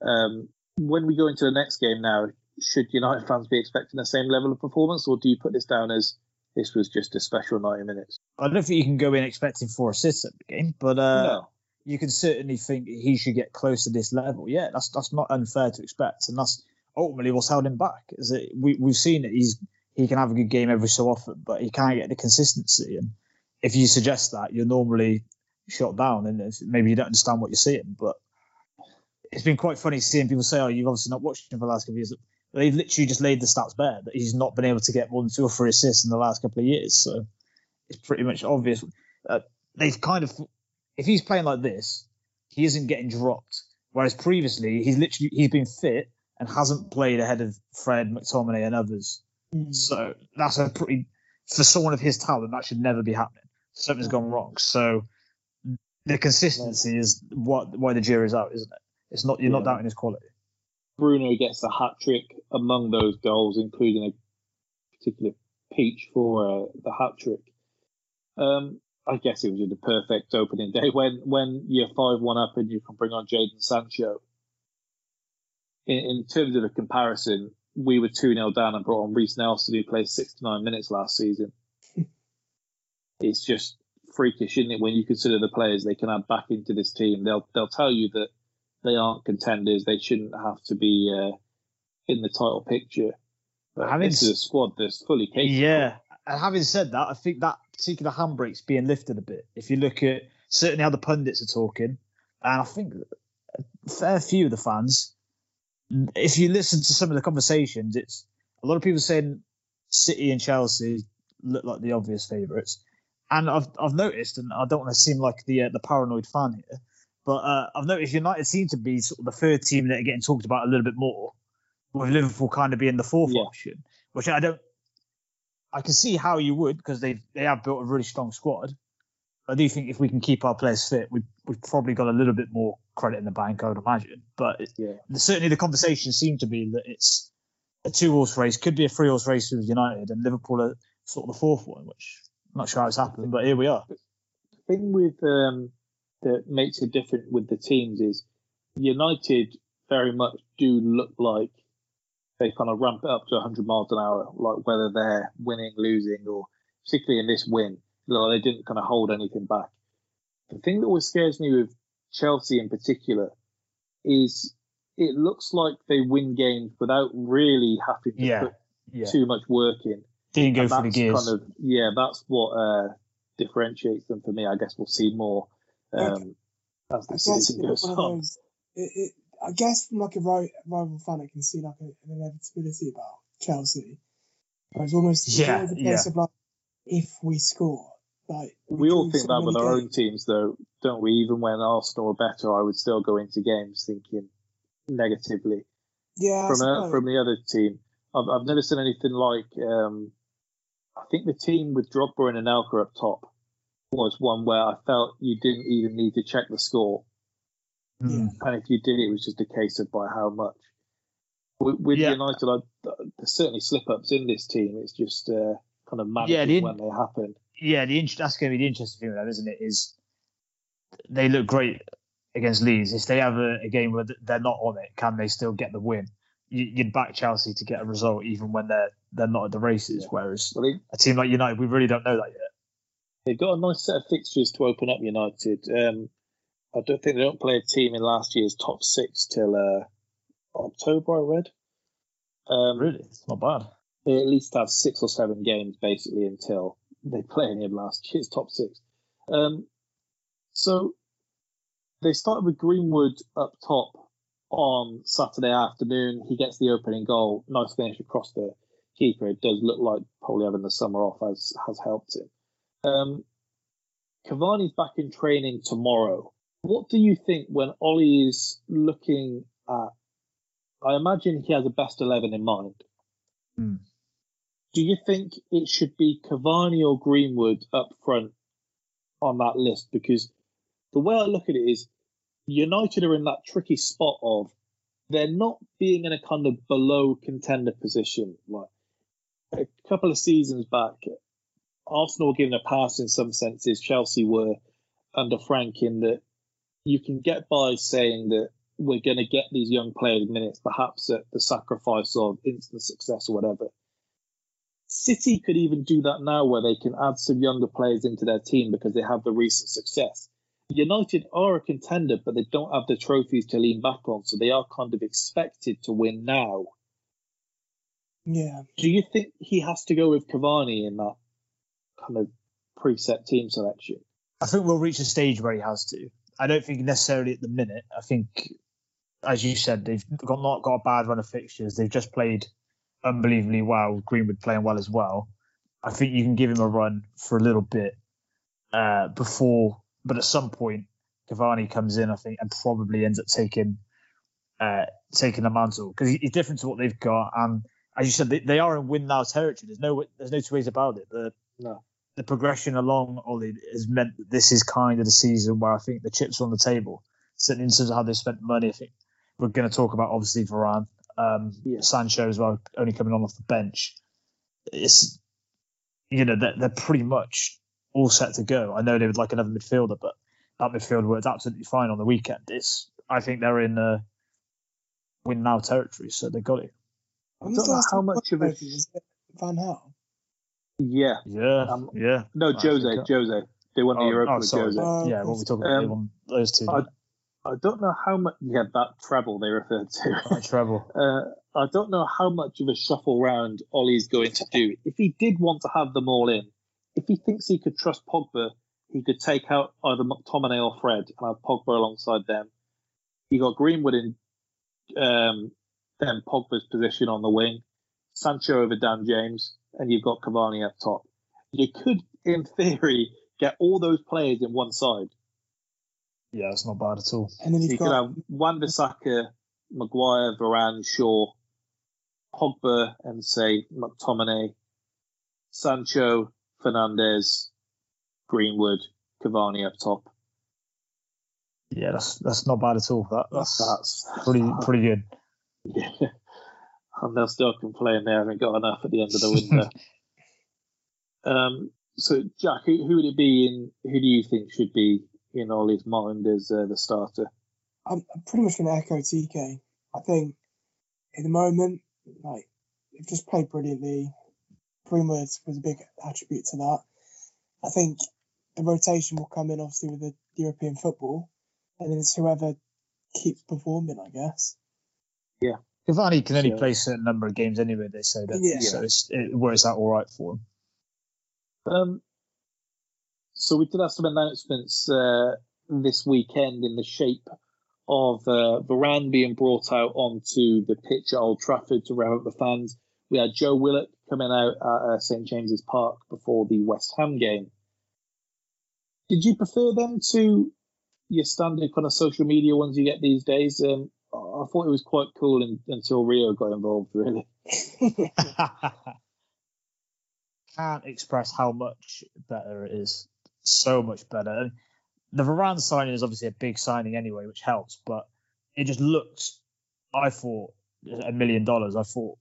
Um, when we go into the next game now, should United fans be expecting the same level of performance, or do you put this down as this was just a special 90 minutes? I don't think you can go in expecting four assists at the game, but uh, no. you can certainly think he should get close to this level. Yeah, that's that's not unfair to expect, and that's ultimately what's held him back. Is that we we've seen that he's he can have a good game every so often, but he can't get the consistency. And if you suggest that, you're normally shot down, and maybe you don't understand what you're seeing. But it's been quite funny seeing people say, "Oh, you've obviously not watched him for the last couple of years." They've literally just laid the stats bare that he's not been able to get than two or three assists in the last couple of years. So it's pretty much obvious. Uh, they've kind of, if he's playing like this, he isn't getting dropped. Whereas previously, he's literally he's been fit and hasn't played ahead of Fred, McTominay, and others. So that's a pretty for someone of his talent that should never be happening. Something's gone wrong. So the consistency is what why the jury's out, isn't it? It's not you're not doubting his quality. Bruno gets a hat trick among those goals, including a particular peach for uh, the hat trick. Um, I guess it was the perfect opening day when when you're five one up and you can bring on Jadon Sancho. In, in terms of a comparison, we were two 0 down and brought on Reiss Nelson, who played sixty nine minutes last season. it's just freakish, isn't it? When you consider the players they can add back into this team, they'll they'll tell you that they aren't contenders. They shouldn't have to be uh, in the title picture. But Having this is a squad that's fully capable. Yeah, and having said that, I think that particular handbrake's being lifted a bit. If you look at certainly how the pundits are talking, and I think a fair few of the fans, if you listen to some of the conversations, it's a lot of people saying City and Chelsea look like the obvious favourites, and I've I've noticed, and I don't want to seem like the uh, the paranoid fan here, but uh, I've noticed United seem to be sort of the third team that are getting talked about a little bit more, with Liverpool kind of being the fourth Yeah. option, which I don't. I can see how you would because they they have built a really strong squad. I do think if we can keep our players fit, we we've probably got a little bit more credit in the bank, I would imagine. But Yeah. certainly the conversation seemed to be that it's a two horse race, could be a three horse race with United, and Liverpool are sort of the fourth one, which I'm not sure how it's happened, but here we are. The thing with um, that makes it different with the teams is United very much do look like they kind of ramp it up to 100 miles an hour, like whether they're winning, losing, or particularly in this win, like they didn't kind of hold anything back. The thing that always scares me with Chelsea in particular is it looks like they win games without really having to Yeah, put yeah. too much work in. Didn't go for the gears. Kind of, yeah, that's what uh, differentiates them for me. I guess we'll see more um, as the season goes on. those. It, it, I guess from like a ri- rival fan, I can see like a, an inevitability about Chelsea. But it's almost it's Yeah, always a case yeah. of like if we score, like We all think that with many our own teams, though, don't we? Even when Arsenal are better, I would still go into games thinking negatively. Yeah, from a, from the other team, I've, I've never seen anything like. Um, I think the team with Drogba and Anelka up top was one where I felt you didn't even need to check the score, Mm. and if you did, it was just a case of by how much. With, with Yeah. United, I, there's certainly slip ups in this team. It's just uh, kind of managing Yeah, the- when they happen. Yeah, the that's going to be the interesting thing with that, isn't it? Is they look great against Leeds. If they have a, a game where they're not on it, can they still get the win? You, you'd back Chelsea to get a result even when they're they're not at the races. Whereas Well, they, a team like United, we really don't know that yet. They've got a nice set of fixtures to open up United. Um, I don't think they don't play a team in last year's top six till uh, October. I read. Um, Really, it's not bad. They at least have six or seven games basically until they play any of last year's top six. Um, so they started with Greenwood up top on Saturday afternoon. He gets the opening goal. Nice finish across the keeper, it does look like probably having the summer off has has helped him. Um, Cavani's back in training tomorrow. What do you think when Ole is looking at? I imagine he has a best eleven in mind. Hmm. Do you think it should be Cavani or Greenwood up front on that list? Because the way I look at it is, United are in that tricky spot of they're not being in a kind of below contender position. Like a couple of seasons back, Arsenal were given a pass in some senses. Chelsea were under Frank in that you can get by saying that we're going to get these young players minutes, perhaps at the sacrifice of instant success or whatever. City could even do that now where they can add some younger players into their team because they have the recent success. United are a contender, but they don't have the trophies to lean back on, so they are kind of expected to win now. Yeah. Do you think he has to go with Cavani in that kind of preset team selection? I think we'll reach a stage where he has to. I don't think necessarily at the minute. I think, as you said, they've got not got a bad run of fixtures. They've just played unbelievably well. Greenwood playing well as well. I think you can give him a run for a little bit uh, before, but at some point, Cavani comes in, I think, and probably ends up taking uh, taking the mantle because he's different to what they've got. And as you said, they, they are in win now territory. There's no there's no two ways about it. The no. the progression along Ole has meant that this is kind of the season where I think the chips are on the table. Certainly in terms of how they spent money, I think we're going to talk about obviously Varane, um, Yeah. Sancho as well, only coming on off the bench. It's you know they're, they're pretty much all set to go. I know they would like another midfielder, but that midfielder worked absolutely fine on the weekend. It's I think they're in uh, win now territory, so they got it. I don't know how much of it. Van Gaal. Yeah. Yeah, Um, yeah. No, Jose. Jose. They won the Oh, Europa oh, with. Jose. Oh, yeah, what we talking about? they Um, won those two. I, I don't know how much. Yeah, that treble they referred to. Right, treble. Uh, I don't know how much of a shuffle round Ole's going to do. If he did want to have them all in, if he thinks he could trust Pogba, he could take out either McTominay or Fred and have Pogba alongside them. You got Greenwood in um, then Pogba's position on the wing, Sancho over Dan James, and you've got Cavani up top. You could, in theory, get all those players in one side. Yeah, it's not bad at all. And then you've you could got have Wan Bissaka, Maguire, Varane, Shaw, Pogba, and say McTominay, Sancho, Fernandez, Greenwood, Cavani up top. Yeah, that's that's not bad at all. That, that's That's pretty pretty good. yeah. And they'll still complain they haven't got enough at the end of the window. um, so Jack, who, who would it be in? Who do you think should be in Ole's mind as uh, the starter? I'm, I'm pretty much going to echo TK. I think at the moment, like they've just played brilliantly. Greenwood was a big attribute to that. I think the rotation will come in obviously with the European football, and then it's whoever keeps performing, I guess. Yeah. Cavani can only So- play a certain number of games anyway. They say that, Yeah. so it's, it works out all right for him. Um, so we did have some announcements uh, this weekend in the shape of uh, Varane being brought out onto the pitch at Old Trafford to rev up the fans. We had Joe Willock coming out at uh, St James's Park before the West Ham game. Did you prefer them to your standard kind of social media ones you get these days? Um, I thought it was quite cool in, until Rio got involved, really. Can't express how much better it is. So much better. The Varane signing is obviously a big signing anyway, which helps. But it just looks. I thought a million dollars. I thought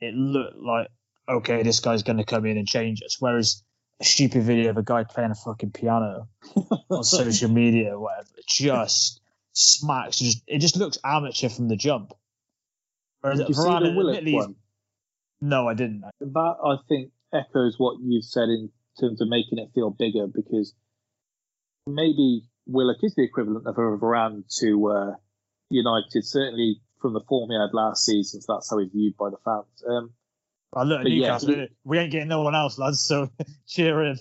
it looked like okay, this guy's going to come in and change us. Whereas a stupid video of a guy playing a fucking piano on social media or whatever just smacks. Just it just looks amateur from the jump. Whereas Did you see the Willock one? no, I didn't. that I think echoes what you've said in terms of making it feel bigger because maybe Willock is the equivalent of a Varane to uh, United, certainly from the form he had last season. So that's how he's viewed by the fans. Um, I look at But yeah, Newcastle. he- we ain't getting no one else, lads. So cheer in.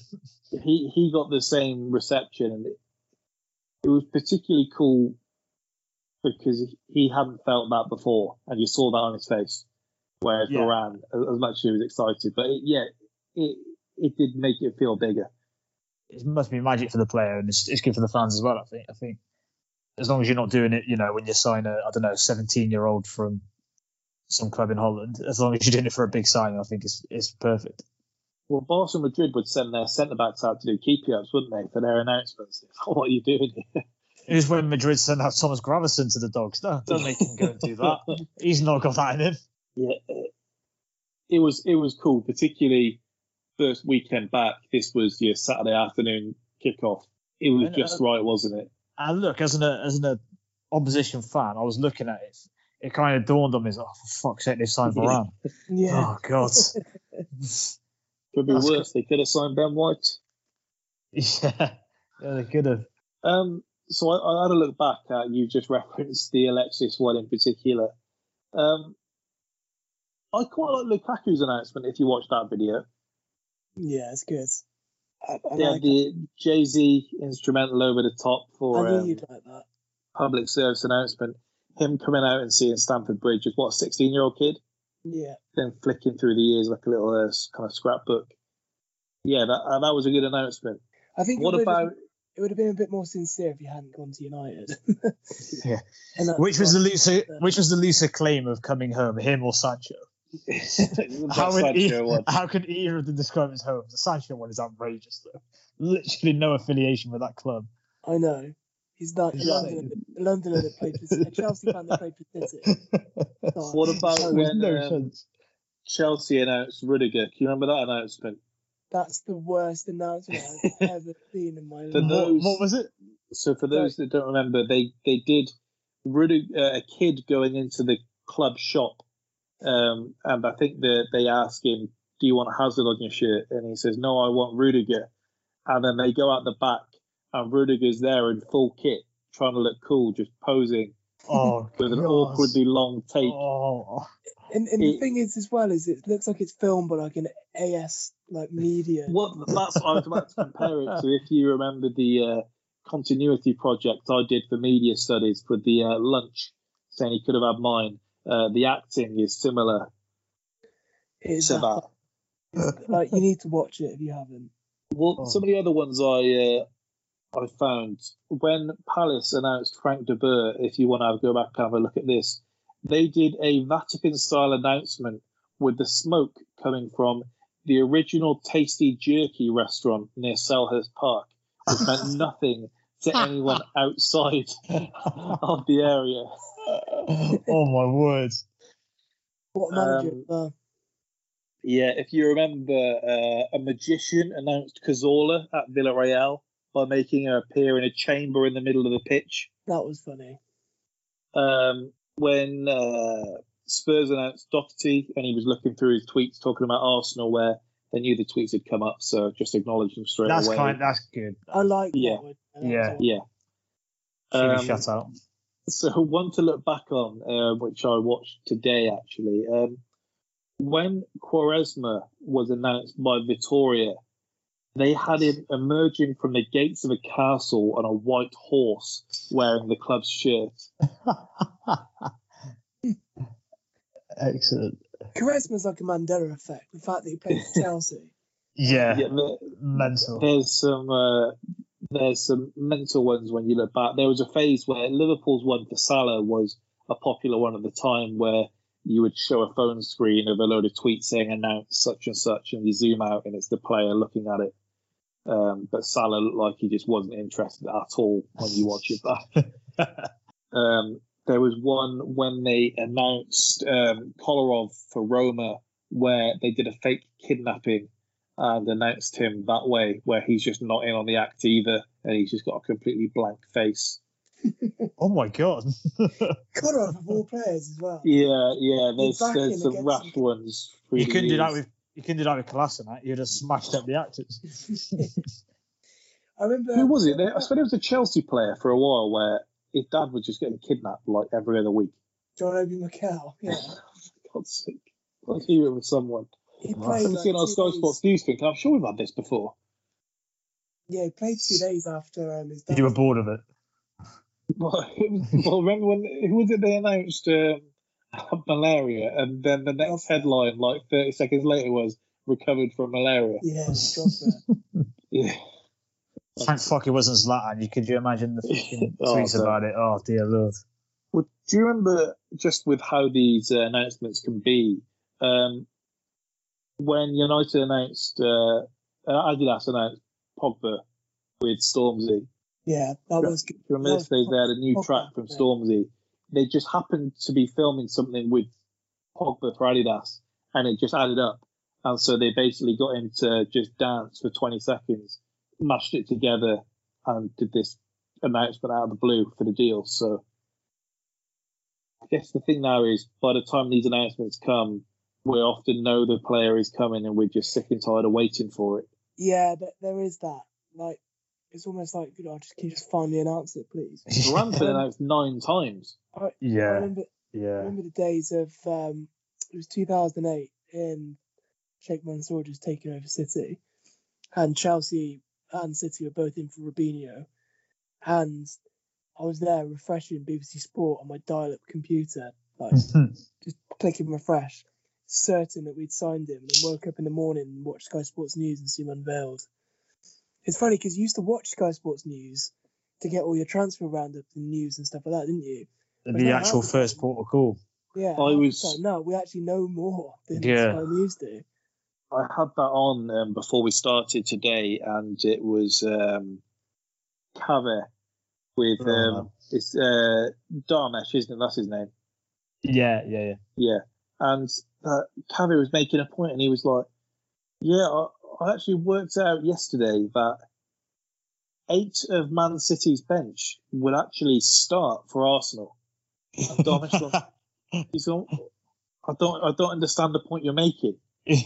he he got the same reception, and it, it was particularly cool because he hadn't felt that before, and you saw that on his face. Whereas Yeah. Varane, as as much as he was excited, but it, yeah, it it did make it feel bigger. It must be magic for the player, and it's, it's good for the fans as well. I think. I think as long as you're not doing it, you know, when you sign a I don't know 17 year old from some club in Holland, as long as you're doing it for a big signing, I think it's it's perfect. Well, Barca and Madrid would send their centre backs out to do keepy ups, wouldn't they, for their announcements? what are you doing here? It was when Madrid sent out Thomas Gravesen to the Dogs. No, don't make him go and do that. He's not got that in him. Yeah, it was it was cool, particularly first weekend back. This was your Saturday afternoon kickoff. It was And, just uh, right, wasn't it? And look, as an as an opposition fan, I was looking at it. It kind of dawned on me, oh, for fuck's sake, they signed Varane. Yeah. Oh god. Could be that's worse. They could have signed Ben White. yeah, yeah, they could have. Um, so I, I had a look back at you just referenced the Alexis one in particular. Um, I quite like Lukaku's announcement. If you watch that video, Yeah, it's good. I, I they like it. the Jay Z instrumental over the top I for knew um, you'd like that. public service announcement. Him coming out and seeing Stamford Bridge as what sixteen year old kid, Yeah. then flicking through the years like a little uh, kind of scrapbook. Yeah, that uh, that was a good announcement. I think What it would have- about it would have been a bit more sincere if you hadn't gone to United. Yeah. And that's Which was the what- looser, which was the looser claim of coming home, him or Sancho? How would, e- how could either of them describe his home? The Sancho one is outrageous, though. Literally no affiliation with that club. I know. He's not a Yeah. Londoner, a Londoner that played for a Chelsea fan that played for City. Oh, What about no, when no um, sense. Chelsea announced Rudiger? Can you remember that announcement? That's the worst announcement I've ever seen in my For life. those, What was it? So for those that don't remember, they they did Rudiger, uh, a kid going into the club shop, um, and I think that they ask him, "Do you want Hazard on your shirt?" And he says, "No, I want Rudiger." And then they go out the back, and Rudiger's there in full kit, trying to look cool, just posing Oh, with an God. awkwardly long take. Oh, And, and the thing is, as well, is it looks like it's filmed by like an AS like media. What that's what I was about to compare it to. If you remember the uh, continuity project I did for media studies for the uh, lunch, saying he could have had mine. Uh, the acting is similar It's to that. like you need to watch it if you haven't. Well, some of the other ones I uh, I found when Palace announced Frank de Boer. If you want to go back and have a look at this, they did a Vatican style announcement with the smoke coming from the original Tasty Jerky restaurant near Selhurst Park, which meant nothing to anyone outside of the area. Oh my word. What manager? Um, uh, Yeah, if you remember, uh, a magician announced Cazorla at Villarreal by making her appear in a chamber in the middle of the pitch. that was funny. Um, when uh, Spurs announced Doherty and he was looking through his tweets talking about Arsenal, where they knew the tweets had come up, so just acknowledged them straight That's away. kind. That's good. I like Yeah. that Yeah. was yeah. Should Um, shut out. So one to look back on, uh, which I watched today actually. Um, when Quaresma was announced by Vitória, they had him emerging from the gates of a castle on a white horse, wearing the club's shirt. Excellent. Quaresma's like a Mandela effect. The fact that he played for Chelsea. Yeah, Yeah, the- mental. there's some uh, there's some mental ones when you look back. There was a phase where Liverpool's one for Salah was a popular one at the time, where you would show a phone screen of a load of tweets saying announce such and such, and you zoom out and it's the player looking at it. Um, but Salah looked like he just wasn't interested at all when you watch it back. um, there was one when they announced um, Kolarov for Roma, where they did a fake kidnapping and announced him that way, where he's just not in on the act either, and he's just got a completely blank face. Oh my god. Kolarov of all players as well. Yeah, yeah. There's there's some against rash him. ones. you couldn't do that with you couldn't do that with Kolasinac. You'd have smashed up the actors. I remember. Who was it? I swear it was a Chelsea player for a while where his dad was just getting kidnapped like every other week. John Obi Mikel. Yeah. God's sake. Let's hear it with someone. He played. I played. haven't Like seen our two Sky days- Sports news thing. I'm sure we've had this before. Yeah, he played two days after um, his dad. you were bored of it. well, remember when who was it they announced um, malaria, and then the next headline, like 30 seconds later, was recovered from malaria. Yeah, Yeah. Thank fuck it wasn't Zlatan. You could you imagine the fucking Oh, tweets no. about it? Oh dear lord. Well, do you remember just with how these uh, announcements can be? Um, when United announced, uh, uh, Adidas announced Pogba with Stormzy. yeah, that was good. Remember That? They, they had a new Pogba, track from. Stormzy. They just happened to be filming something with Pogba for Adidas, and it just added up. And so they basically got him to just dance for 20 seconds, mashed it together, and did this announcement out of the blue for the deal. So I guess the thing now is by the time these announcements come, we often know the player is coming and we're just sick and tired of waiting for it. Yeah, th- there is that. Like, it's almost like, you know, just can you just finally announce it, please? Moran's been announced nine times. I, I Yeah, remember, I yeah. remember the days of um, it was 2008 in Sheikh Mansour just taking over City, and Chelsea and City were both in for Robinho, and I was there refreshing BBC Sport on my dial-up computer, like just clicking refresh, certain that we'd signed him, and woke up in the morning and watched Sky Sports News and see him unveiled. It's funny because you used to watch Sky Sports News to get all your transfer roundup and news and stuff like that, didn't you? the actual first port of call. Yeah, I was- time, no, we actually know more than Yeah. Sky News do. I had that on um, before we started today, and it was um, Kaveh with Oh, um, it's uh, Dharmesh, isn't it? That's his name. Yeah, yeah, yeah. Yeah, and uh, Kaveh was making a point, and he was like, "Yeah, I, I actually worked out yesterday that eight of Man City's bench will actually start for Arsenal." And Dharmesh was- he's like, I don't, I don't understand the point you're making.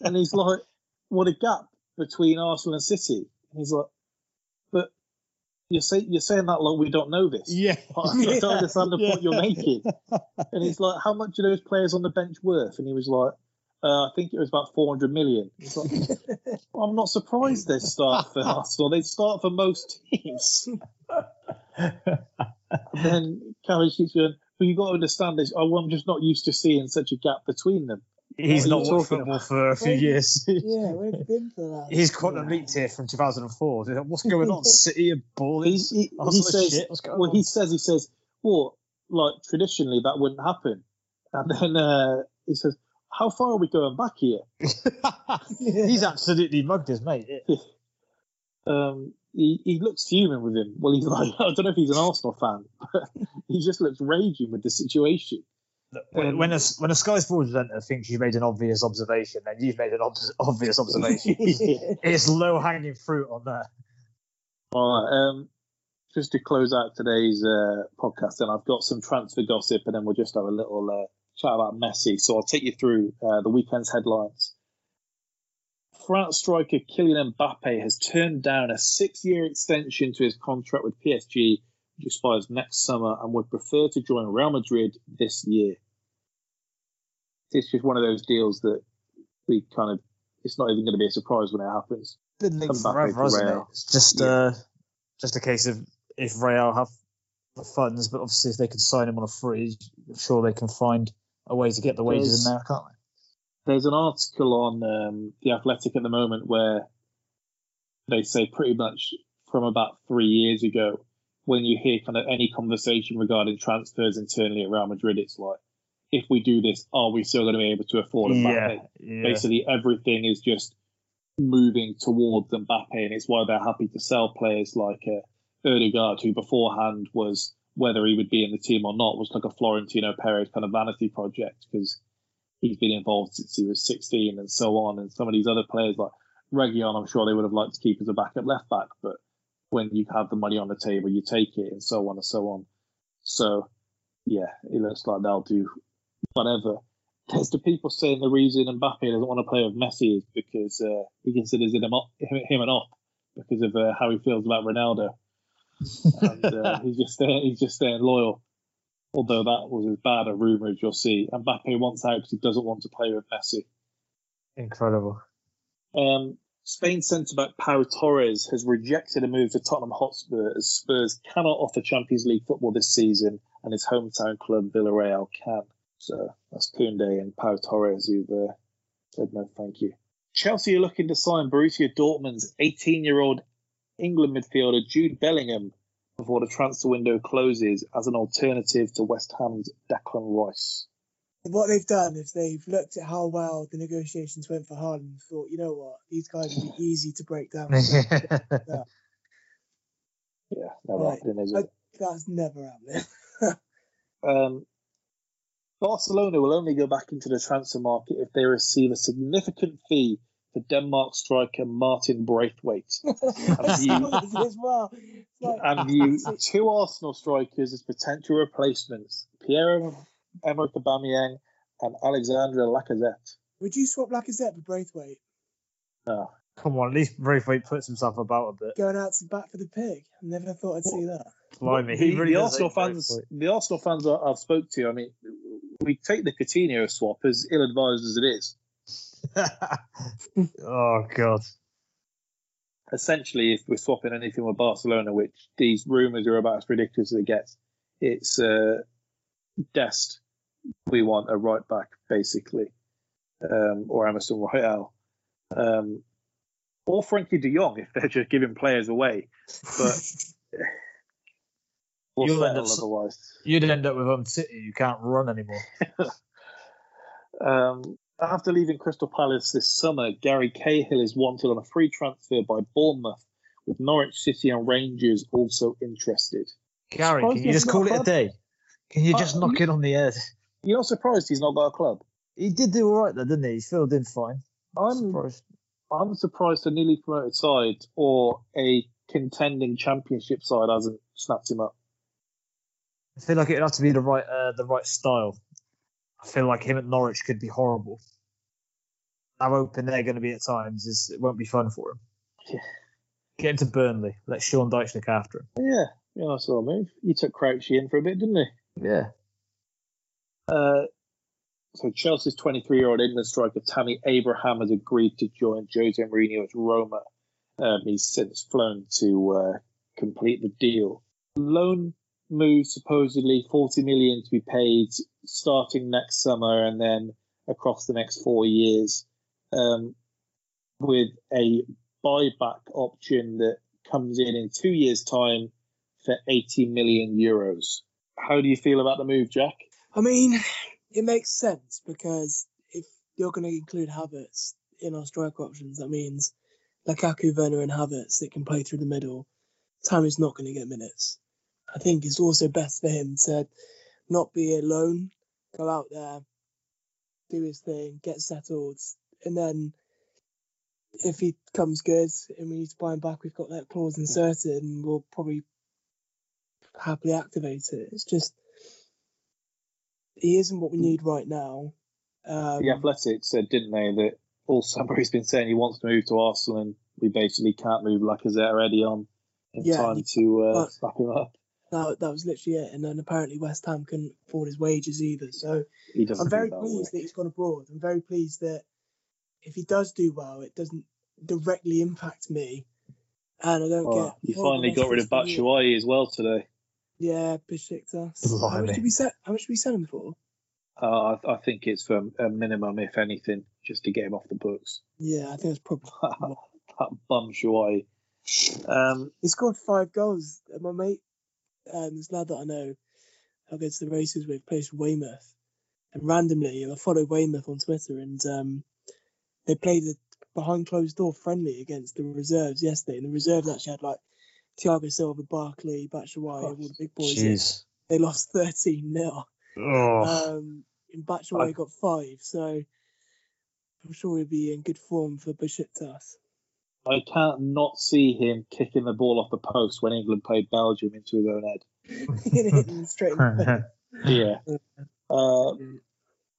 And he's like, what a gap between Arsenal and City. And he's like, you're, say, you're saying that like we don't know this. yeah. I don't understand the point you're Yeah. making. And he's like, how much are those players on the bench worth? And he was like, uh, I think it was about 400 million. Like, "Well, I'm not surprised they start for Arsenal. They start for most teams. And then Carrie keeps going, but you've got to understand this. Oh, I'm just not used to seeing such a gap between them. He's not watched football about? for a few years. Yeah, we've been for that. He's quantum leaped here from 2004. What's going on? City and He, he, he of says, shit. What's going well, on? he says, he says, well, like traditionally that wouldn't happen. And then uh, he says, how far are we going back here? He's absolutely mugged his mate. Um, he, he looks fuming with him. Well, he's like, I don't know if he's an Arsenal fan, but he just looks raging with the situation. When, when a when a Sky Sports presenter thinks you've made an obvious observation, then you've made an ob- obvious observation. it's low hanging fruit on that. All right. Um, just to close out today's uh, podcast, and I've got some transfer gossip, and then we'll just have a little uh, chat about Messi. So I'll take you through uh, the weekend's headlines. France striker Kylian Mbappe has turned down a six-year extension to his contract with PSG, which expires next summer, and would prefer to join Real Madrid this year. It's just one of those deals that we kind of. It's not even going to be a surprise when it happens. Been linked forever, to hasn't it? Real. It's just Yeah. uh, just a case of if Real have the funds, but obviously if they can sign him on a free, I'm sure they can find a way to get the wages in there, can't they? there's an article on um, the Athletic at the moment where they say pretty much from about three years ago, when you hear kind of any conversation regarding transfers internally at Real Madrid, it's like, if we do this, are we still going to be able to afford Mbappe? Yeah, yeah. Basically, everything is just moving towards Mbappe, and it's why they're happy to sell players like uh, Odegaard, who beforehand was whether he would be in the team or not was like a Florentino Perez kind of vanity project because he's been involved since he was 16 and so on. And some of these other players like Reguilón, I'm sure they would have liked to keep as a backup left back, but when you have the money on the table, you take it and so on and so on. So, yeah, it looks like they'll do whatever. There's the people saying the reason Mbappe doesn't want to play with Messi is because uh, he considers him, him an op because of uh, how he feels about Ronaldo. and uh, he's just staying, he's just staying loyal. Although that was as bad a rumor as you'll see. Mbappe wants out because he doesn't want to play with Messi. Incredible. Um, Spain centre back Pau Torres has rejected a move to Tottenham Hotspur as Spurs cannot offer Champions League football this season and his hometown club Villarreal can. So that's Koundé and Pau Torres who've uh, said no thank you. Chelsea are looking to sign Borussia Dortmund's 18 year old England midfielder Jude Bellingham before the transfer window closes as an alternative to West Ham's Declan Rice. What they've done is they've looked at how well the negotiations went for Haaland and thought, you know what, these guys would be easy to break down. Yeah, never Right. happening, is I- it? That's never happening. Um, Barcelona will only go back into the transfer market if they receive a significant fee for Denmark striker Martin Braithwaite I you- saw this as well. Like- and view two Arsenal strikers as potential replacements: Pierre-Emerick Aubameyang and Alexandre Lacazette. Would you swap Lacazette for Braithwaite? No. Come on, at least Braithwaite puts himself about a bit. Going out to bat for the pig. I never thought I'd see that. Blimey, the, he really the Arsenal fans, Braithwaite. the Arsenal fans I- I've spoke to, I mean, we take the Coutinho swap as ill-advised as it is. oh god. essentially, if we're swapping anything with Barcelona, which these rumours are about as ridiculous as it gets, it's uh, Dest. We want a right back, basically, um, or Emerson Royal, um, or Frenkie De Jong if they're just giving players away. But we'll you'll end up, otherwise. You'd end up with um City. You can't run anymore. Um, after leaving Crystal Palace this summer, Gary Cahill is wanted on a free transfer by Bournemouth, with Norwich City and Rangers also interested. Gary, Surprised can you just call it a day? Can you Uh, just knock it on the head? You're not surprised he's not got a club? He did do all right though, didn't he? He filled in fine. I'm surprised. I'm surprised a newly promoted side or a contending championship side hasn't snapped him up. I feel like it'd have to be the right uh, the right style. I feel like him at Norwich could be horrible. How open they're going to be at times is it won't be fun for him. Yeah. Get him to Burnley. Let Sean Dyche look after him. Yeah, yeah, I saw a move. You took Crouchy in for a bit, didn't he? Yeah. Uh, so Chelsea's 23-year-old England striker Tammy Abraham has agreed to join Jose Mourinho at Roma. Um, he's since flown to uh, complete the deal. Loan move supposedly 40 million to be paid starting next summer and then across the next four years, um, with a buyback option that comes in in two years' time for 80 million euros. How do you feel about the move, Jack? I mean, it makes sense because if you're going to include Havertz in our striker options, that means Lukaku, Werner, and Havertz that can play through the middle. Tammy's not going to get minutes. I think it's also best for him to not be alone, go out there, do his thing, get settled, and then if he comes good and we need to buy him back, we've got that clause inserted and we'll probably happily activate it. It's just he isn't what we need right now. Um, the Athletics said, didn't they, that all summer he's been saying he wants to move to Arsenal and we basically can't move Lacazette Eddie on in Yeah, time to uh, snap him up. that, that was literally it. And then apparently West Ham couldn't afford his wages either. So I'm very that pleased work. that he's gone abroad. I'm very pleased that if he does do well, it doesn't directly impact me. And I don't Oh, get. you finally got rid of. Batshuayi as well today. Yeah, Besiktas. How Blimey. much did we set? How much did we sell him for? Uh, I, I think it's for a minimum, if anything, just to get him off the books. Yeah, I think it's probably. that bum Shuayi. Um, He scored five goals. And My mate, um, this lad that I know, I go to the races with, plays for Weymouth. And randomly, I follow Weymouth on Twitter, and um, they played a behind closed door friendly against the reserves yesterday. And the reserves actually had like Thiago Silva, Barkley, Batshuayi, all the big boys. in. Jeez. They lost 13 0. Oh. Um, and Batshuayi got five, so I'm sure he'll be in good form for Besiktas. I can't not see him kicking the ball off the post when England played Belgium into his own head. Straight in the. Yeah. Uh,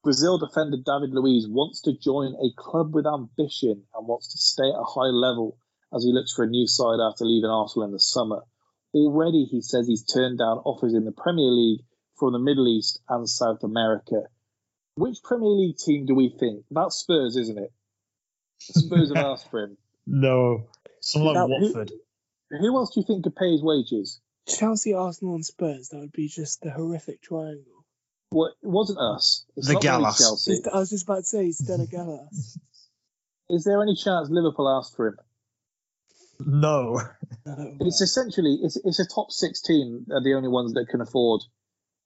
Brazil defender David Luiz wants to join a club with ambition and wants to stay at a high level as he looks for a new side after leaving Arsenal in the summer. Already, he says he's turned down offers in the Premier League from the Middle East and South America. Which Premier League team do we think? That's Spurs, isn't it? Spurs have asked for him. No. Someone like Watford. Who else do you think could pay his wages? Chelsea, Arsenal, and Spurs. That would be just the horrific triangle. Well, it wasn't us. It's The not really Gallas. Chelsea. It's- I was just about to say Stella Gallas. Is there any chance Liverpool asked for him? No. No, It's essentially it's it's a top six team. Are the only ones that can afford.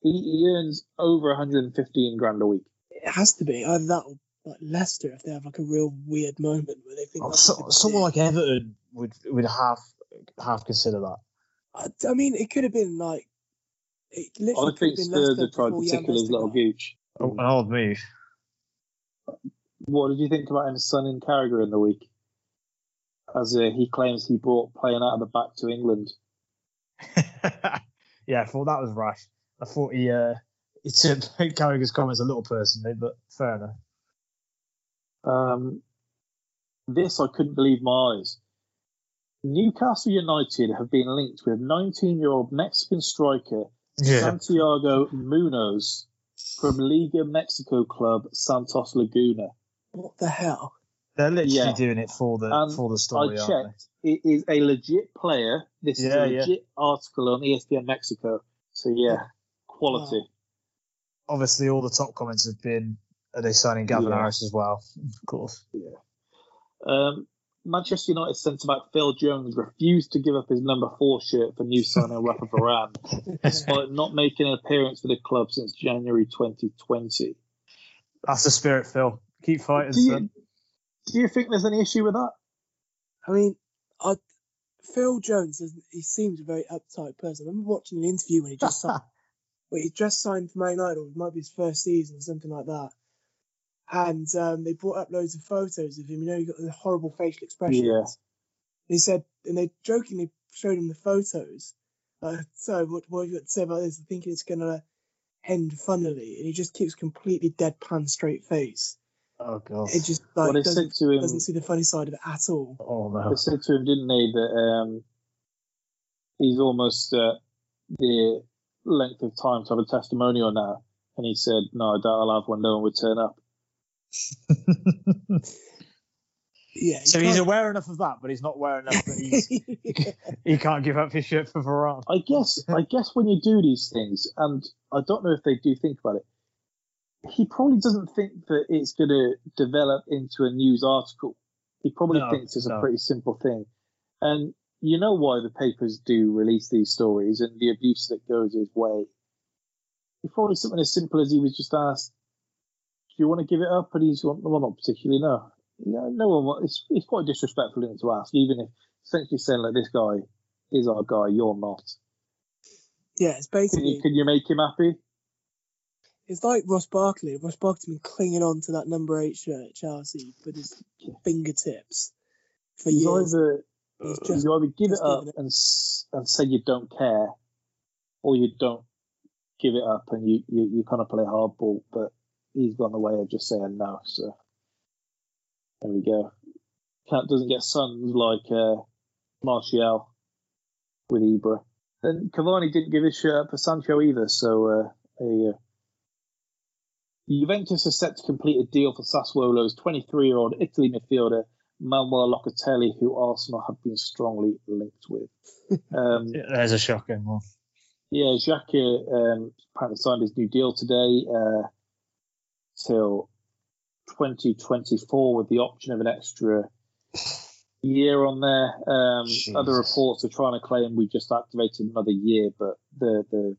He, he earns over 115 grand a week. it has to be either that or like Leicester if they have like a real weird moment where they think. Oh, so, someone like Everton would would half half consider that. I, I mean, it could have been like. It I literally could think have been Spurs have tried before to Jan tickle his little Vestergaard. gooch. Oh, an old move. What did you think about his son in Carragher in the week? As uh, he claims he brought playing out of the back to England. yeah, I thought that was rash. I thought he uh he took Carragher's comments a little personally, but fair enough. Um, this I couldn't believe my eyes. Newcastle United have been linked with 19-year-old Mexican striker Santiago Munoz from Liga Mexico club Santos Laguna. What the hell? They're literally Yeah. doing it for the Um, for the I story, aren't checked. It is a legit player. This is Yeah, a yeah. legit article on ESPN Mexico. So yeah, quality. Obviously, all the top comments have been are they signing Gavin Yeah. Harris as well? Of course. Um, Manchester United centre back Phil Jones refused to give up his number four shirt for new signing Rafa Varane, despite not making an appearance for the club since January 2020. That's the spirit, Phil. Keep fighting, you. Do you think there's any issue with that? I mean, I, Phil Jones, he seems a very uptight person. I remember watching an interview when he just signed, when he just signed for Man United, or it might be his first season or something like that. And um, they brought up loads of photos of him. You know, he got the horrible facial expressions. Yeah. They said, and they jokingly showed him the photos. Uh, so, what, what have you got to say about this? I think it's going to end funnily. And he just keeps completely deadpan straight face. Oh god. It just Well, like they doesn't, said to him, doesn't see the funny side of it at all. Oh no. they said to him, didn't they, that um, he's almost uh, the length of time to have a testimonial now. And he said, no, I doubt I'll have one. No one would turn up. Yeah. so he's can't- aware enough of that, but he's not aware enough that he's, he can't give up his shirt for Varane. I guess I guess when you do these things, and I don't know if they do think about it, he probably doesn't think that it's going to develop into a news article. He probably No, thinks it's a pretty simple thing, and you know why the papers do release these stories and the abuse that goes his way. It's probably something as simple as he was just asked, "Do you want to give it up?" And he's "Well, not particularly. No, no, no one. wa- It's it's quite disrespectful of him to ask, even if essentially saying like this guy is our guy, you're not. Yeah, it's Can basically you, can you make him happy? It's like Ross Barkley. Ross Barkley's been clinging on to that number eight shirt at Chelsea with his fingertips for You years. either, He's just you either give it up it. and and say you don't care, or you don't give it up and you, you, you kind of play hardball. But he's gone the way of just saying no. So there we go. Cat doesn't get sons like uh, Martial with Ibra. And Cavani didn't give his shirt up for Sancho either. So uh, there you go. Juventus are set to complete a deal for Sassuolo's 23-year-old Italy midfielder Manuel Locatelli, who Arsenal have been strongly linked with. Um, There's a shocking one. yeah, Xhaka um, apparently signed his new deal today uh, till 2024 with the option of an extra year on there. Um, other reports are trying to claim we just activated another year, but the, the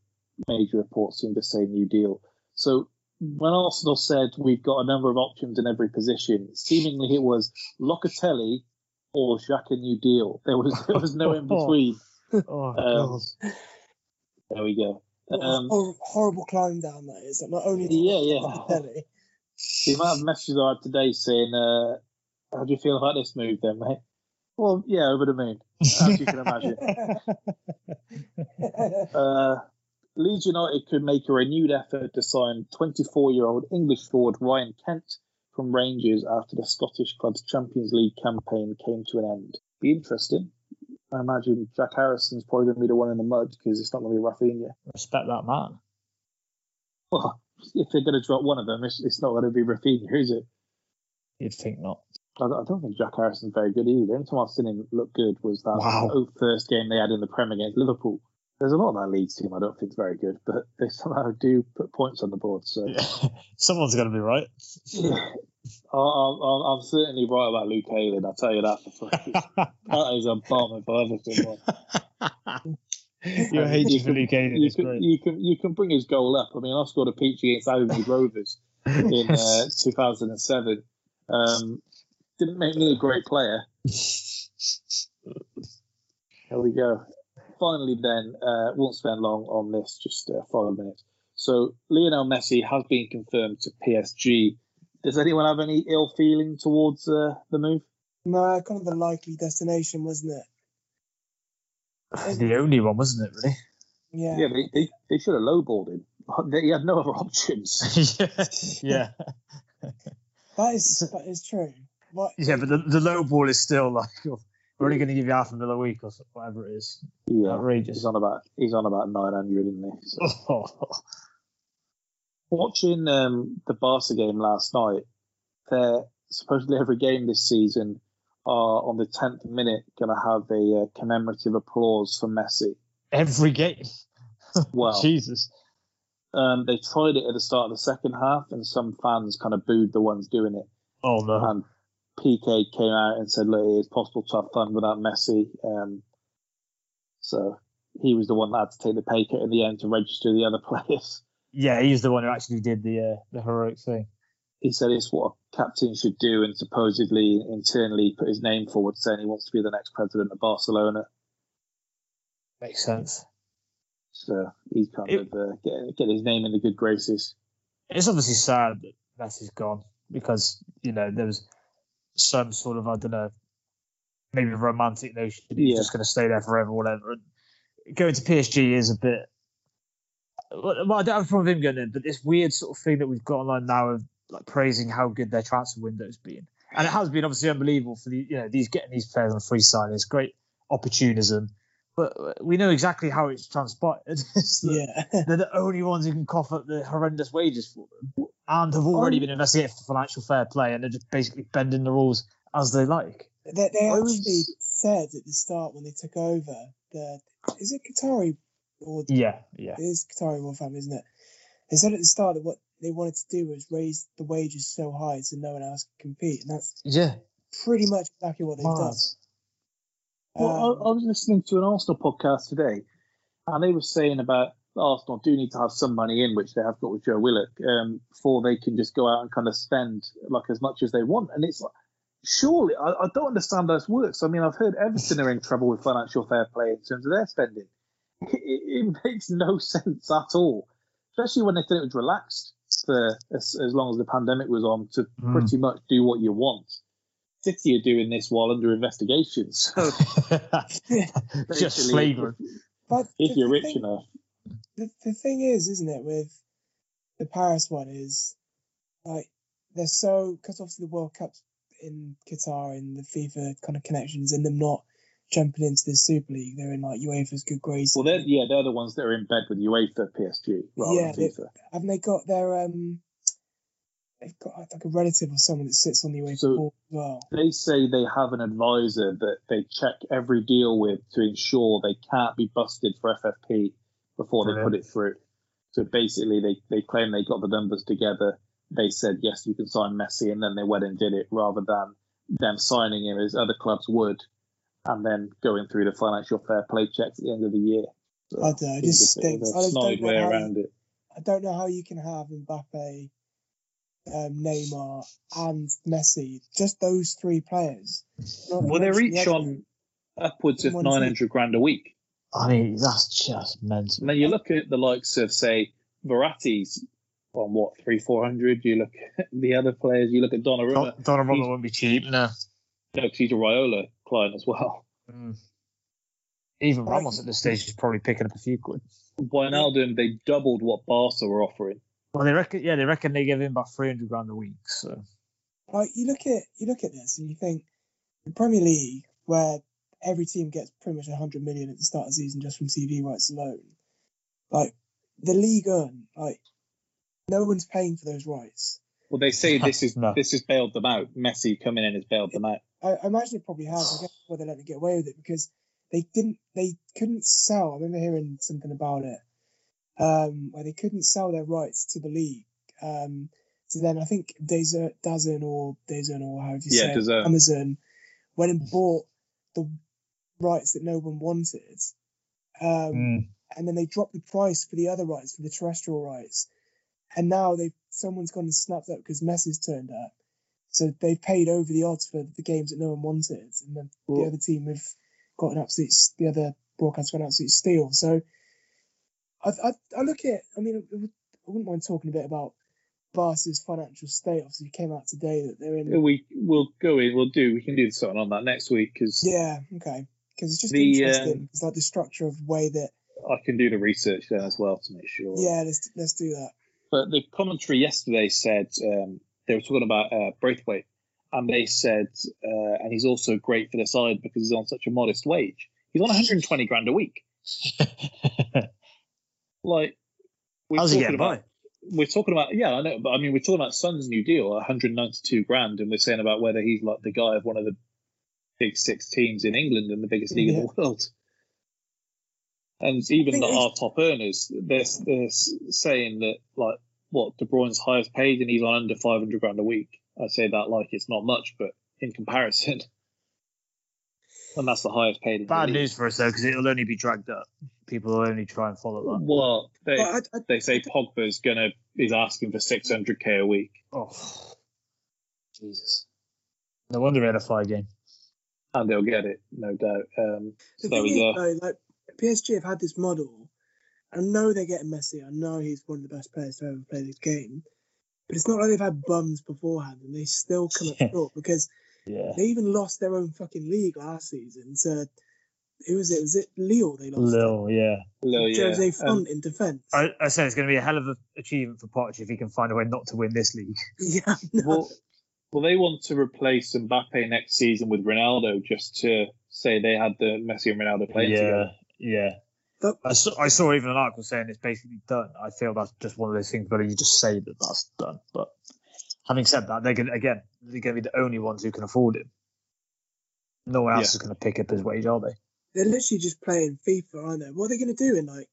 major reports seem to say new deal. So when Arsenal said we've got a number of options in every position, seemingly it was Locatelli or Xhaka new deal. There was there was no in between. Oh Um, god. There we go. What a Um, hor- horrible climb down that is. Not only Yeah, yeah. Telly, The amount of messages I had today saying, uh, "How do you feel about this move, then, mate?" Well, yeah, over the moon, as you can imagine. Uh, Leeds United could make a renewed effort to sign 24-year-old English forward Ryan Kent from Rangers after the Scottish club's Champions League campaign came to an end. Be interesting. I imagine Jack Harrison's probably going to be the one in the mud because it's not going to be Raphinha. Respect that man. Well, if they're going to drop one of them, it's, it's not going to be Raphinha, is it? You'd think not. I don't I don't think Jack Harrison's very good either. The only time I've seen him look good was that Wow. Oh, first game they had in the Prem against Liverpool. There's a lot of that Leeds team I don't think is very good, but they somehow do put points on the board. So Someone's going to be right. I- I'm, I'm, I'm certainly right about Luke Ayling. I'll tell you that for free. that is a bomb if I ever seen one. Your hatred You for Luke Ayling you is can, great. You can you can bring his goal up. I mean, I scored a peach against Abbey Rovers in uh, 2007. Um, didn't make me a great player. There we go. Finally, then, uh, won't spend long on this, just uh, five minutes. So, Lionel Messi has been confirmed to PSG. Does anyone have any ill feeling towards uh, the move? No, kind of the likely destination, wasn't it? the only one, wasn't it, really? Yeah. Yeah, they, they, they should have lowballed him. He had no other options. yeah. That is that is true. What? Yeah, but the, the low ball is still like, oh, we're only going to give you half a mil a week or whatever it is. Yeah, Outrageous. He's on about he's on about nine hundred, isn't he? So. Oh, Watching um, the Barca game last night, they're supposedly every game this season are on the tenth minute going to have a uh, commemorative applause for Messi. every game. Well, Jesus. um, they tried it at the start of the second half, and some fans kind of booed the ones doing it. Oh, no. And Piqué came out and said, "Look, it's possible to have fun without Messi." Um, so he was the one that had to take the pay cut in the end to register the other players. Yeah, he's the one who actually did the uh, the heroic thing. he said it's what a captain should do, and supposedly internally put his name forward, saying he wants to be the next president of Barcelona. Makes sense. So he's kind It- of uh, getting, getting his name in the good graces. It's obviously sad that Messi's gone because, you know, there was some sort of, I don't know, maybe romantic notion that he's Yeah. just going to stay there forever, whatever. And going to PSG is a bit. Well, I don't have a problem with him going in, but this weird sort of thing that we've got online now of like praising how good their transfer window's been, and it has been obviously unbelievable for the you know these getting these players on free sign. It's great opportunism, but we know exactly how it's transpired. It's that Yeah. they're the only ones who can cough up the horrendous wages for them, and have already Um, been investigated for financial fair play, and they're just basically bending the rules as they like. They, they actually was- said at the start when they took over that is it Qatari or Yeah, yeah. it is Qatari royal family, isn't it? They said at the start that what they wanted to do was raise the wages so high so no one else could compete, and that's Yeah, pretty much exactly what they've done. mad. Well, I, Um, I was listening to an Arsenal podcast today, and they were saying about Arsenal do need to have some money in, which they have got with Joe Willock, um, before they can just go out and kind of spend like as much as they want. And it's like, surely I, I don't understand how this works. I mean, I've heard Everton are in trouble with financial fair play in terms of their spending. It, it makes no sense at all, especially when they said it was relaxed for as, as long as the pandemic was on to Mm. pretty much do what you want. City are doing this while under investigation, so just flagrant. but if you're rich thing- enough. The, the thing is, isn't it, with the Paris one is like they're so because obviously the World Cup's in Qatar and the FIFA kind of connections and them not jumping into the Super League, they're in like UEFA's good graces. Well, they're yeah, they're the ones that are in bed with UEFA, PSG, rather Yeah, than FIFA. haven't they got their um? They've got like a relative or someone that sits on the UEFA So- board as well. They say they have an advisor that they check every deal with to ensure they can't be busted for FFP before they put it through. So basically, they, they claim they got the numbers together. They said yes, you can sign Messi, and then they went and did it rather than them signing him as other clubs would, and then going through the financial fair play checks at the end of the year. So I don't know, it just a bit of stinks. a I just don't know way how- around it. I don't know how you can have Mbappe, um, Neymar, and Messi, just those three players. Well, they're each on upwards of 900 grand a week. I mean, that's just mental. And then you look at the likes of, say, Verratti's on what, three, four hundred. You look at the other players, you look at Donnarumma. Don- Donnarumma He's- won't be cheap, no. No, 'cause he's a Raiola client as well. Mm. Even Ramos at this stage is probably picking up a few quid. Wijnaldum, they doubled what Barca were offering. Well, they reckon, yeah, they reckon they give him about three hundred grand a week. So Like you look at you look at this and you think the Premier League, where every team gets pretty much hundred million at the start of the season just from TV rights alone, like the league earn like no one's paying for those rights. Well, they say this is No. this has bailed them out. Messi coming in has bailed them out. I, I imagine it probably has. I guess why they let it get away with it because they didn't, they couldn't sell. I remember hearing something about it, um, where they couldn't sell their rights to the league. Um, so then I think Dazen, Dazen or Dazen or however you Yeah, say it, Amazon went and bought the rights that no one wanted. Um, Mm. and then they dropped the price for the other rights, for the terrestrial rights. And now they someone's gone and snapped up because Messi's turned up. So they paid over the odds for the games that no one wanted, and then the other team have got an absolute. The other broadcast got an absolute steal. So I, I, I look at. I mean, I wouldn't mind talking a bit about Barca's financial state. Obviously, it came out today that they're in. We will go in. We'll do. We can do something on that next week because Yeah, okay. Because it's just The, interesting. um, it's like the structure of way that. I can do the research there as well to make sure. Yeah, let's let's do that. But the commentary yesterday said um, they were talking about uh, Braithwaite, and they said, uh, and he's also great for the side because he's on such a modest wage. He's on 120 grand a week. Like, we're How's he talking getting about, by? We're talking about, yeah, I know, but I mean, we're talking about Son's new deal, 192 grand, and we're saying about whether he's like the guy of one of the big six teams in England and the biggest league in the world. And even think the, our top earners, they're, they're saying that, like, what, De Bruyne's highest paid and he's on under 500 grand a week. I say that like it's not much, but in comparison, and that's the highest paid in Bad league. news for us though, because it'll only be dragged up. People will only try and follow that. Well, they, But I, I, they say Pogba's gonna is asking for 600k a week. Oh, Jesus! No wonder we had a fly game. And they'll get it, no doubt. Um, so The there thing we is, go. though, like PSG have had this model. I know they're getting Messi. I know he's one of the best players to ever play this game. But it's not like they've had bums beforehand and they still come up short because Yeah. they even lost their own fucking league last season to who was it? Was it Lille they lost? Lille, yeah. Lille, yeah. Jose Um, Fonte in defence. I, I said it's going to be a hell of an achievement for Poch if he can find a way not to win this league. yeah, no. well, well, they want to replace Mbappe next season with Ronaldo just to say they had the Messi and Ronaldo playing yeah, together. yeah. But- I saw, I saw even an article saying it's basically done. I feel that's just one of those things where you just say that that's done. But having said that, they're going to, again, they're going to be the only ones who can afford him. No one else Yeah. is going to pick up his wage, are they? they're literally just playing FIFA, aren't they? What are they going to do in like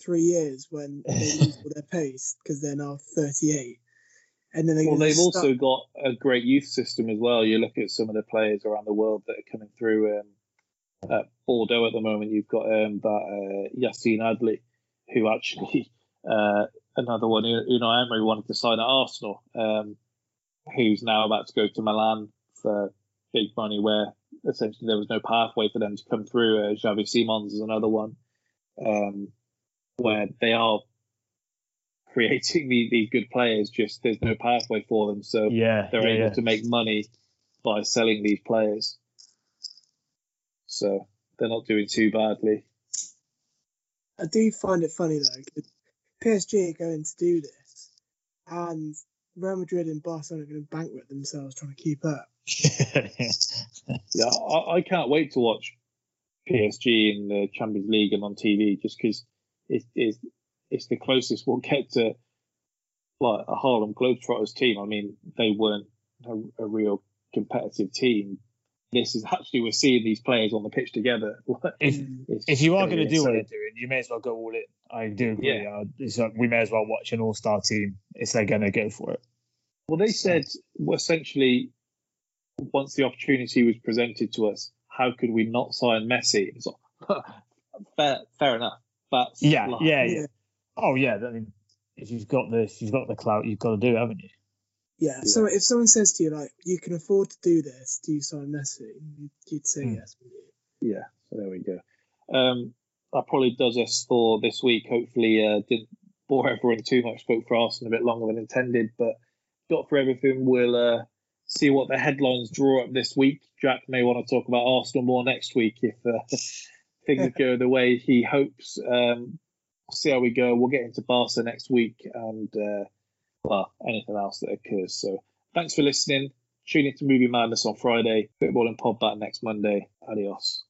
three years when they lose all their pace because they're now 38? And then they're Well, they've also got a great youth system as well. You look at some of the players around the world that are coming through. Um, at Bordeaux at the moment, you've got um, that uh, Yassine Adli, who actually uh, another one. You know, Emery wanted to sign at Arsenal, um, who's now about to go to Milan for big money, where essentially there was no pathway for them to come through. Uh, Xavi Simons is another one, um, where they are creating these, these good players. Just there's no pathway for them, so Yeah, they're yeah, able yeah. to make money by selling these players. So they're not doing too badly. I do find it funny though, 'cause PSG are going to do this, and Real Madrid and Barcelona are going to bankrupt themselves trying to keep up. Yeah, I, I can't wait to watch PSG in the Champions League and on TV just because it is it's the closest we'll get to like a Harlem Globetrotters team. I mean, they weren't a, a real competitive team. This is actually we're seeing these players on the pitch together. if if you are going to do what they're doing, you may as well go all in. I do agree. Yeah. Uh, like we may as well watch an all-star team if they're going to go for it. Well, they said essentially once the opportunity was presented to us, how could we not sign Messi? It's like, fair, fair enough. That's Yeah, like- yeah, yeah. Oh yeah, I mean, if you've got the if you've got the clout, you've got to do it, haven't you? Yeah. So if someone says to you like, "You can afford to do this," do you sign Messi? You'd- You'd say Hmm. yes. Yeah, so there we go. Um, that probably does us for this week. Hopefully, uh, didn't bore everyone too much. Spoke for Arsenal a bit longer than intended, but got for everything. We'll uh, see what the headlines draw up this week. Jack may want to talk about Arsenal more next week if uh, things go the way he hopes. Um, see how we go. We'll get into Barca next week and uh, well anything else that occurs. So thanks for listening. Tune in to Movie Madness on Friday. Football and Pod back next Monday. Adios.